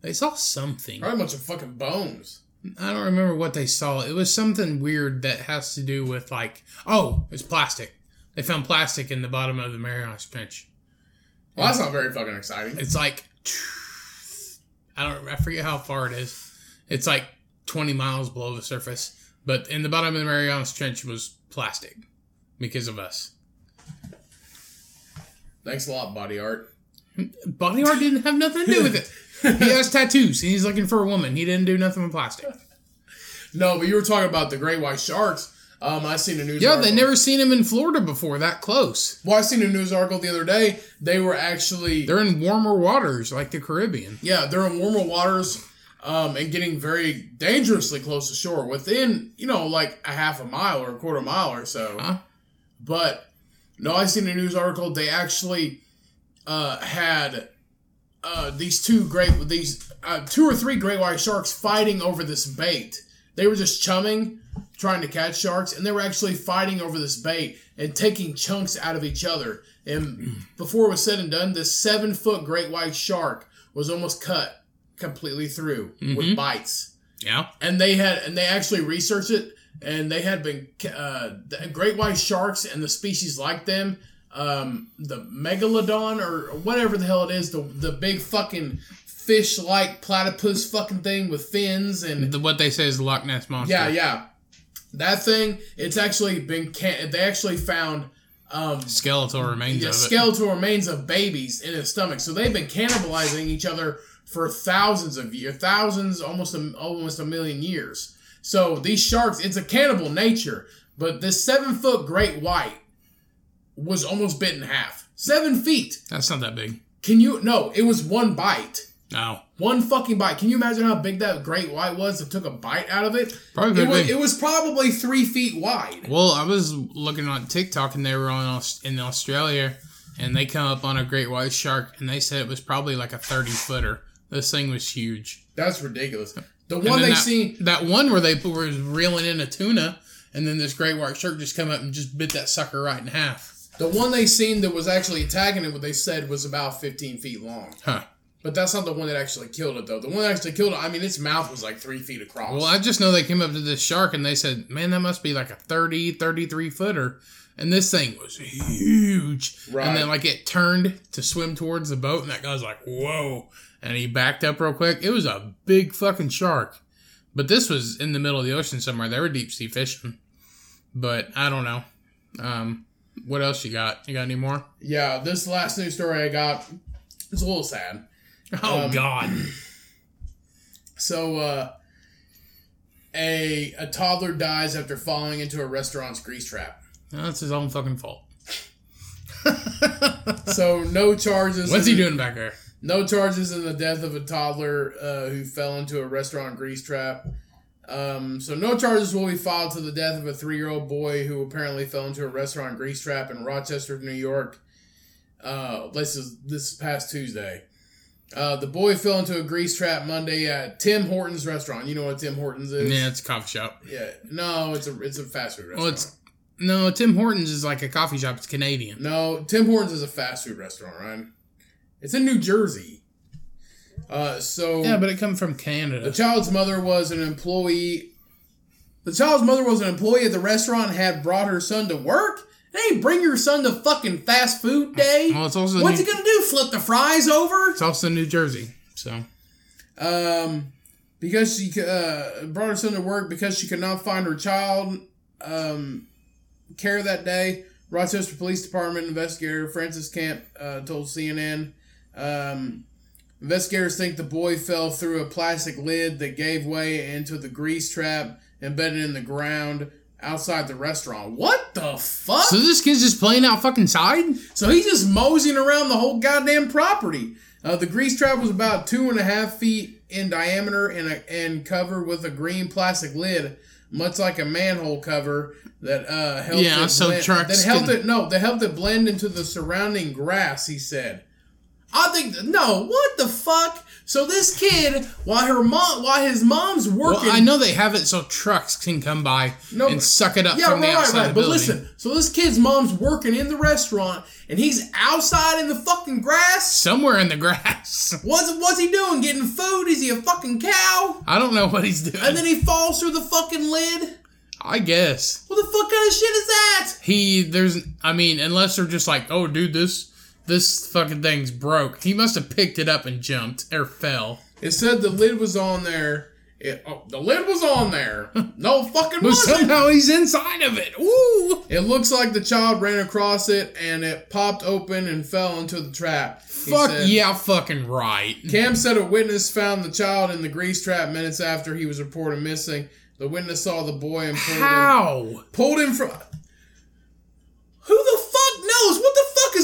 They saw something. Probably a bunch of fucking bones. I don't remember what they saw. It was something weird that has to do with like, oh, it's plastic. They found plastic in the bottom of the Marianas Trench. Well, that's not very fucking exciting. It's like, I don't, I forget how far it is. It's like twenty miles below the surface, but in the bottom of the Marianas Trench was plastic because of us. Thanks a lot, body art. Body art didn't have nothing to do with it. He has <laughs> tattoos and he's looking for a woman. He didn't do nothing with plastic. No, but you were talking about the great white sharks. Um, I seen a news. Yeah, article. they never seen him in Florida before, that close. Well, I seen a news article the other day. They were actually They're in warmer waters like the Caribbean. Yeah, they're in warmer waters um, and getting very dangerously close to shore within, you know, like a half a mile or a quarter mile or so. Huh? But no, I seen a news article. They actually uh, had uh, these two great, these uh, two or three great white sharks fighting over this bait. They were just chumming, trying to catch sharks, and they were actually fighting over this bait and taking chunks out of each other. And <clears throat> before it was said and done, this seven foot great white shark was almost cut completely through with bites. Yeah. And they had, and they actually researched it, and they had been uh, the great white sharks and the species like them, um, the megalodon or whatever the hell it is, the the big fucking fish like platypus fucking thing with fins and The, what they say is the Loch Ness monster. yeah, yeah. That thing, it's actually been. Can- they actually found um, Skeletal remains it. skeletal remains of babies in his stomach. So they've been cannibalizing each other for thousands of years, thousands, almost a, almost a million years. So these sharks, it's a cannibal nature. But this seven foot great white was almost bit in half. Seven feet. That's not that big. Can you? No, it was one bite. No. One fucking bite. Can you imagine how big that great white was that took a bite out of it? Probably It was, it was probably three feet wide. Well, I was looking on TikTok and they were on in Australia and they come up on a great white shark and they said it was probably like a 30 footer. This thing was huge. That's ridiculous. The And one they that, seen. that one where they were reeling in a tuna and then this great white shark just come up and just bit that sucker right in half. The one they seen that was actually attacking it, what they said was about 15 feet long. Huh. But that's not the one that actually killed it, though. The one that actually killed it, I mean, its mouth was like three feet across. Well, I just know they came up to this shark and they said, man, that must be like a 30, 33 footer. And this thing was huge. Right. And then, like, it turned to swim towards the boat, and that guy's like, whoa. And he backed up real quick. It was a big fucking shark. But this was in the middle of the ocean somewhere. They were deep sea fishing. But I don't know. Um, what else you got? You got any more? yeah, this last news story I got is a little sad. <laughs> Oh, Um, God. So, uh, a, a toddler dies after falling into a restaurant's grease trap. That's his own fucking fault. So, no charges. What's he doing back there? No charges in the death of a toddler uh, who fell into a restaurant grease trap. Um, so no charges will be filed to the death of a three-year-old boy who apparently fell into a restaurant grease trap in Rochester, New York. Uh, this is this is past Tuesday. Uh, the boy fell into a grease trap Monday at Tim Hortons restaurant. You know what Tim Hortons is? Yeah, it's a coffee shop. Yeah. No, it's a it's a fast food restaurant. Well, it's no Tim Hortons is like a coffee shop. It's Canadian. No, Tim Hortons is a fast food restaurant, right? It's in New Jersey. Uh, so Yeah, but it come from Canada. The child's mother was an employee. The child's mother was an employee at the restaurant and had brought her son to work. Hey, bring your son to fucking fast food day. Well, it's also What's New, he gonna do? Flip the fries over? it's also New Jersey. So Um, because she uh, brought her son to work because she could not find her child um, care that day. Rochester Police Department investigator Francis Camp uh, told CNN. Um, investigators think the boy fell through a plastic lid that gave way into the grease trap embedded in the ground outside the restaurant. What the fuck? so this kid's just playing out fucking side. So he's just moseying around the whole goddamn property. Uh, the grease trap was about two and a half feet in diameter and a, and covered with a green plastic lid, much like a manhole cover that uh, helped Yeah, it so blend, trucks that helped can- it no that helped it blend into the surrounding grass. He said. I think no. What the fuck? So this kid, while her mom, while his mom's working, Well, I know they have it so trucks can come by No, and suck it up yeah, from right, the outside right. the But listen, so this kid's mom's working in the restaurant, and he's outside in the fucking grass. Somewhere in the grass. <laughs> What's what's he doing? Getting food? Is he a fucking cow? I don't know what he's doing. And then he falls through the fucking lid. I guess What the fuck kind of shit is that? he there's. I mean, unless they're just like, oh, dude, this this fucking thing's broke. He must have picked it up and jumped or fell. It said the lid was on there, It, oh, the lid was on there. <laughs> No fucking But somehow he's inside of it. Ooh. It looks like the child ran across it and it popped open and fell into the trap. He Fuck said. yeah, fucking right. Cam said a witness found the child in the grease trap minutes after he was reported missing. The witness saw the boy and pulled him, How? pulled him from. Who the fuck knows? What the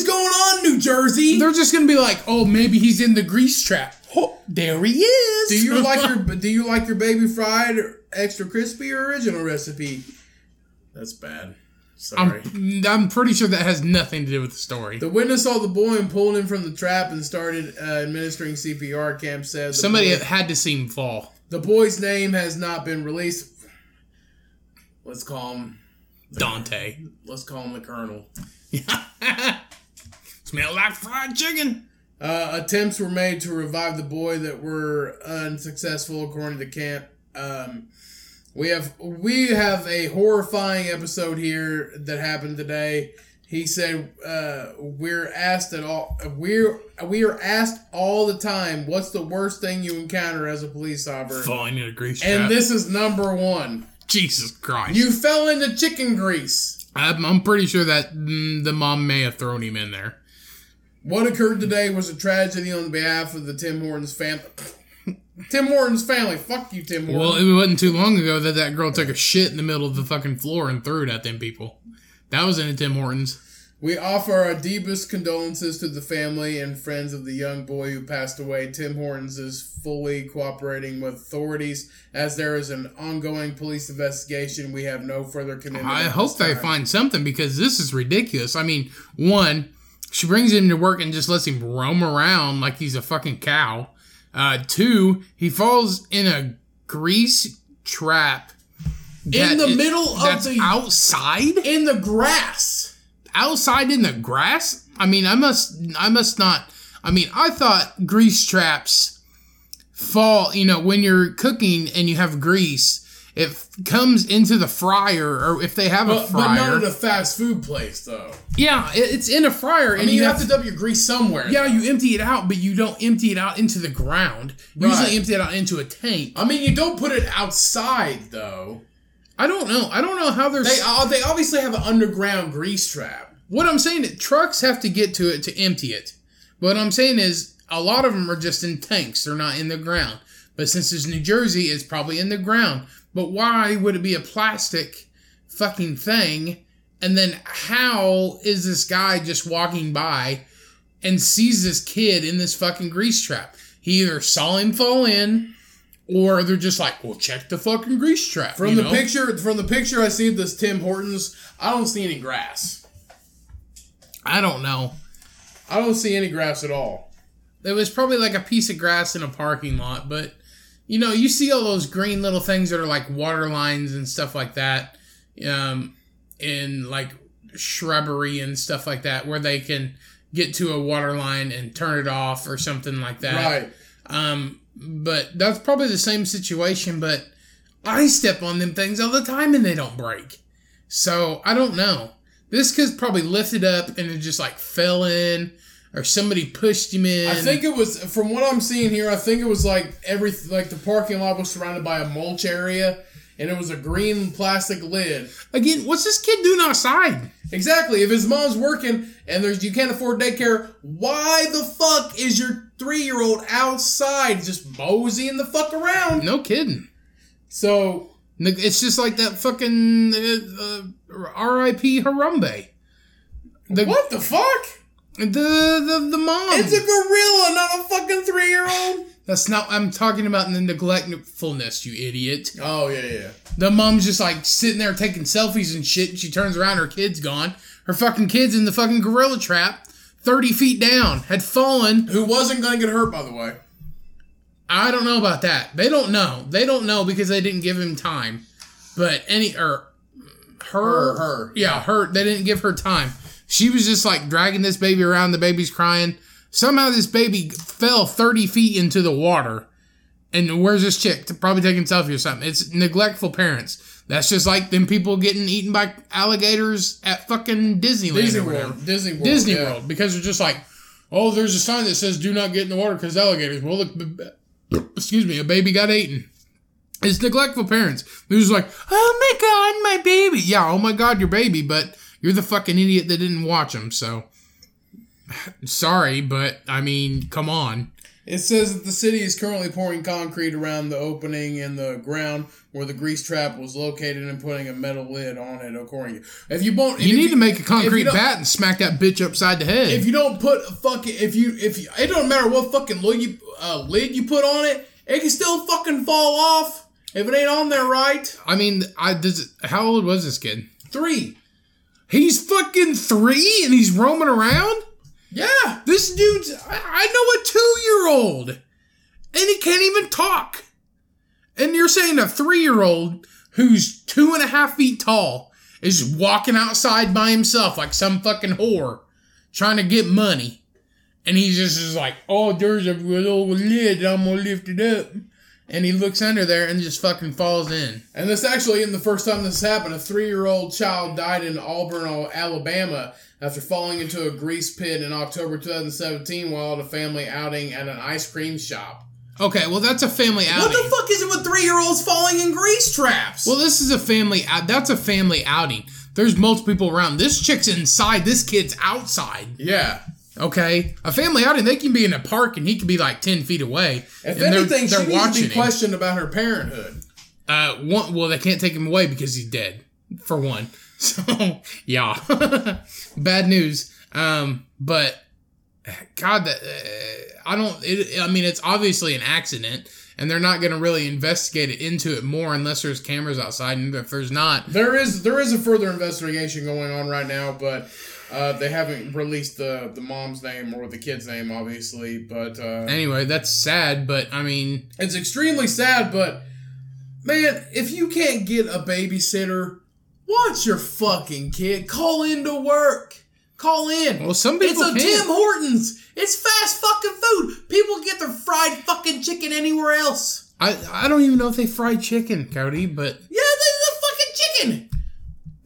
going on, New Jersey? They're just gonna be like, oh, maybe he's in the grease trap. Oh, there he is. Do you <laughs> like your Do you like your baby fried or extra crispy or original recipe? That's bad. Sorry. I'm, I'm pretty sure that has nothing to do with the story. the witness saw the boy and pulled him from the trap and started uh, administering CPR. Camp said Somebody boy- had to see him fall. The boy's name has not been released. Let's call him. Dante. Let's call him the Colonel. <laughs> Smell like fried chicken. Uh, attempts were made to revive the boy that were unsuccessful, according to camp. Um, we have we have a horrifying episode here that happened today. He said uh, we're asked at all we're we are asked all the time what's the worst thing you encounter as a police officer, Falling in a grease trap. and this is number one. Jesus Christ. You fell into chicken grease. I'm, I'm pretty sure that mm, the mom may have thrown him in there. What occurred today was a tragedy on behalf of the Tim Hortons family. <laughs> Tim Hortons family. Fuck you, Tim Hortons. Well, it wasn't too long ago that that girl took a shit in the middle of the fucking floor and threw it at them people. That was in a Tim Hortons. we offer our deepest condolences to the family and friends of the young boy who passed away. Tim Hortons is fully cooperating with authorities as there is an ongoing police investigation. We have no further commitment. I hope they find something because this is ridiculous. I mean, one, she brings him to work and just lets him roam around like he's a fucking cow. Uh, two, he falls in a grease trap In the is- middle of the- outside, in the grass. outside in the grass. I mean, I must, I must not. I mean, I thought grease traps fall. You know, when you're cooking and you have grease, it comes into the fryer, or if they have a But, but fryer. not at a fast food place, though. Yeah, it's in a fryer, I and mean, you, have, have to dump your grease somewhere. Yeah, you empty it out, but you don't empty it out into the ground. You Right. usually empty it out into a tank. I mean, you don't put it outside, though. I don't know. I don't know how there's. They uh, they obviously have an underground grease trap. what I'm saying is trucks have to get to it to empty it. What I'm saying is a lot of them are just in tanks. They're not in the ground. But since it's New Jersey, it's probably in the ground. But why would it be a plastic fucking thing? And then how is this guy just walking by and sees this kid in this fucking grease trap? He either saw him fall in, or they're just like, "Well, check the fucking grease trap." From the know? picture, from the picture I see of this Tim Hortons, I don't see any grass. I don't know. I don't see any grass at all. It was probably like a piece of grass in a parking lot, but you know, you see all those green little things that are like water lines and stuff like that, um, in like shrubbery and stuff like that, where they can get to a water line and turn it off or something like that. Right. Um, but that's probably the same situation. But I step on them things all the time and they don't break. So I don't know. This kid's probably lifted up and it just like fell in, or somebody pushed him in. I think it was from what I'm seeing here. I think it was like every like the parking lot was surrounded by a mulch area, and it was a green plastic lid. again. What's this kid doing outside? Exactly. If his mom's working and there's you can't afford daycare, why the fuck is your three year old outside just moseying the fuck around? No kidding. So It's just like that fucking uh, uh, R.I.P. Harambe. The, what the fuck? The the the mom. It's a gorilla, not a fucking three year old. That's not. I'm talking about in the neglectfulness, you idiot. Oh yeah, yeah. The mom's just like sitting there taking selfies and shit. And she turns around, her kid's gone. Her fucking kid's in the fucking gorilla trap, thirty feet down, had fallen. Who wasn't gonna get hurt, by the way? I don't know about that. They don't know. They don't know because they didn't give him time. But any or her, Her, her, yeah, her. They didn't give her time. She was just like dragging this baby around. The baby's crying. Somehow this baby fell thirty feet into the water. And where's this chick? Probably taking selfie or something. It's neglectful parents. That's just like them people getting eaten by alligators at fucking Disneyland Disney or whatever. World. Disney World. Disney yeah. World because they're just like, oh, there's a sign that says "Do not get in the water because alligators." Well, look, excuse me, a baby got eaten. It's neglectful parents. They're just like, oh my god, my baby. Yeah, oh my god, your baby, but you're the fucking idiot that didn't watch them. So sorry, but I mean, come on. It says that the city is currently pouring concrete around the opening in the ground where the grease trap was located and putting a metal lid on it. According, if you won't, You need to make a concrete bat and smack that bitch upside the head. If you don't put a fucking, if you, if you, it don't matter what fucking lid you, uh, lid you put on it, it can still fucking fall off if it ain't on there right. I mean, I does. How old was this kid? Three. He's fucking three and he's roaming around. Yeah. This dude's. I, I know a two-year-old, and he can't even talk. And you're saying a three-year-old who's two and a half feet tall is walking outside by himself like some fucking whore, trying to get money, and he's just is like, "Oh, there's a little lid. I'm gonna lift it up." And he looks under there and just fucking falls in. And this actually isn't the first time this happened. A three-year-old child died in Auburn, Alabama, after falling into a grease pit in October 2017 while at a family outing at an ice cream shop. Okay, well that's a family outing. What the fuck is it with three-year-olds falling in grease traps? Well, this is a family. out- That's a family outing. There's multiple people around. This chick's inside. This kid's outside. yeah. Okay, a family outing. They can be in a park and he can be like ten feet away. If and they're- anything, they're she needs to watching be him. questioned about her parenthood. Uh, one, well, they can't take him away because he's dead. For one, <laughs> so yeah, <laughs> bad news. Um, but God, that uh, I don't. It, I mean, it's obviously an accident, and they're not going to really investigate it into it more unless there's cameras outside. And if there's not, There is there is a further investigation going on right now, but uh, they haven't released the the mom's name or the kid's name, obviously. But uh, anyway, that's sad. But I mean, it's extremely sad. But man, if you can't get a babysitter, watch your fucking kid. Call in to work. Call in. well, some people It's a can't. Tim Hortons. It's fast fucking food. People get their fried fucking chicken anywhere else. I I don't even know if they fry chicken, Cody. But Yeah, this is a fucking chicken.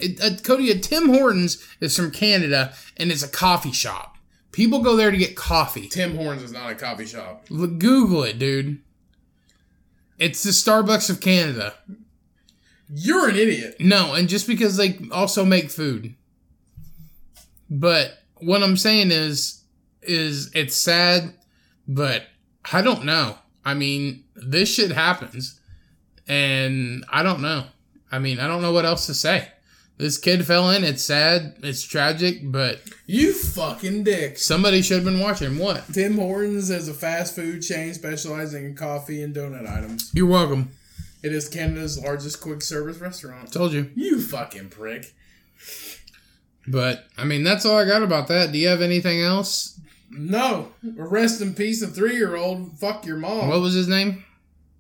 It, uh, Cody, a Tim Hortons is from Canada, and it's a coffee shop. People go there to get coffee. Tim Hortons is not a coffee shop. Look, Google it, dude. It's the Starbucks of Canada. You're an idiot. No, and just because they also make food. But what I'm saying is, is it's sad, but I don't know. I mean, this shit happens, and I don't know. I mean, I don't know what else to say. This kid fell in. It's sad. It's tragic, but You fucking dick. somebody should have been watching. What? Tim Hortons is a fast food chain specializing in coffee and donut items. You're welcome. It is Canada's largest quick service restaurant. Told you. You fucking prick. But I mean, that's all I got about that. Do you have anything else? No. Rest in peace, a three year old. Fuck your mom. What was his name?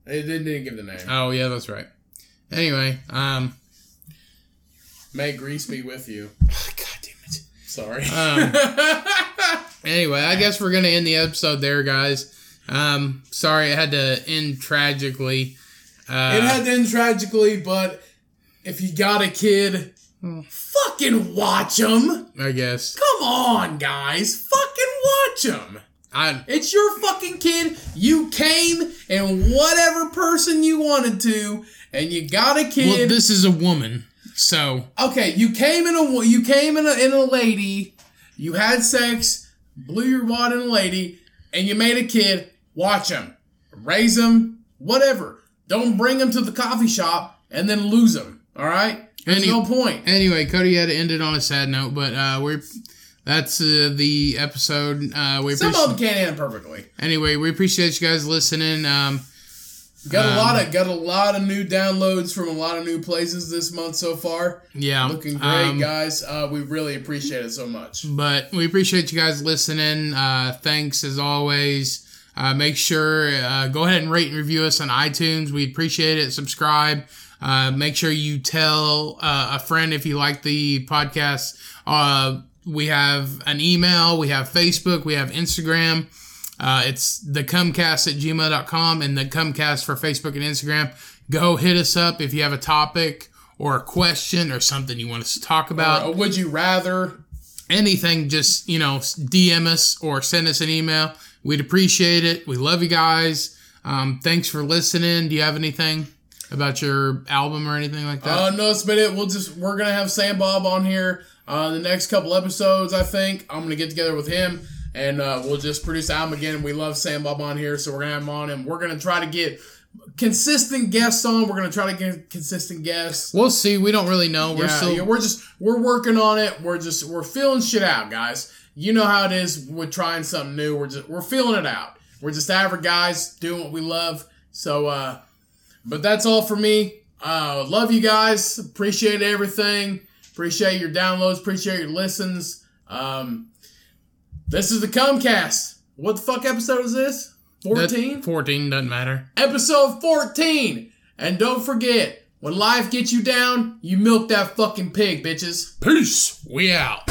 It didn't, didn't give the name. Oh yeah, that's right. Anyway, um, May grease be with you. <laughs> God damn it. Sorry. Um, <laughs> anyway, I guess we're gonna end the episode there, guys. Um, sorry it had to end tragically. Uh, it had to end tragically, but if you got a kid, fucking watch them. I guess. Come on, guys. Fucking watch them. I It's your fucking kid. You came and whatever person you wanted to, and you got a kid. well, this is a woman, so okay, you came in a you came in a in a lady. You had sex, blew your wad in a lady, and you made a kid. Watch him, raise him, whatever. Don't bring him to the coffee shop and then lose him. All right. There's Any- no point. Anyway, Cody had to end it on a sad note, but uh, we're that's uh, the episode. Uh, we Some of them can't end perfectly. anyway. We appreciate you guys listening. Um, Got a Um, lot of got a lot of new downloads from a lot of new places this month so far. yeah, Looking great, um, guys. Uh, we really appreciate it so much. But we appreciate you guys listening. Uh, thanks as always. Uh, make sure uh, go ahead and rate and review us on iTunes. We appreciate it. Subscribe. Uh, make sure you tell uh, a friend if you like the podcast. Uh, we have an email. We have Facebook. We have Instagram. Uh, it's the Cummcast at gmail.com and the Cummcast for Facebook and Instagram. Go hit us up if you have a topic or a question or something you want us to talk about Uh, would you rather? anything, just you know, DM us or send us an email. We'd appreciate it. We love you guys. Um, thanks for listening. Do you have anything? about your album or anything like that? Uh, no, it's been it. We'll just we're gonna have Sam Bob on here. Uh, the next couple episodes, I think I'm gonna get together with him and uh, we'll just produce the album again. We love Sam Bob on here, so we're gonna have him on, and we're gonna try to get consistent guests on. We're gonna try to get consistent guests. we'll see. We don't really know. We're Yeah, still. yeah, we're just we're working on it. We're just we're feeling shit out, guys. You know how it is with trying something new. We're just we're feeling it out. We're just average guys doing what we love. So, uh, but that's all for me. Uh, love you guys. Appreciate everything. Appreciate your downloads. Appreciate your listens. Um, this is the Cummcast. What the fuck episode is this? that- 14? 14 doesn't matter. episode 14. And don't forget, when life gets you down, you milk that fucking pig, bitches. Peace. We out.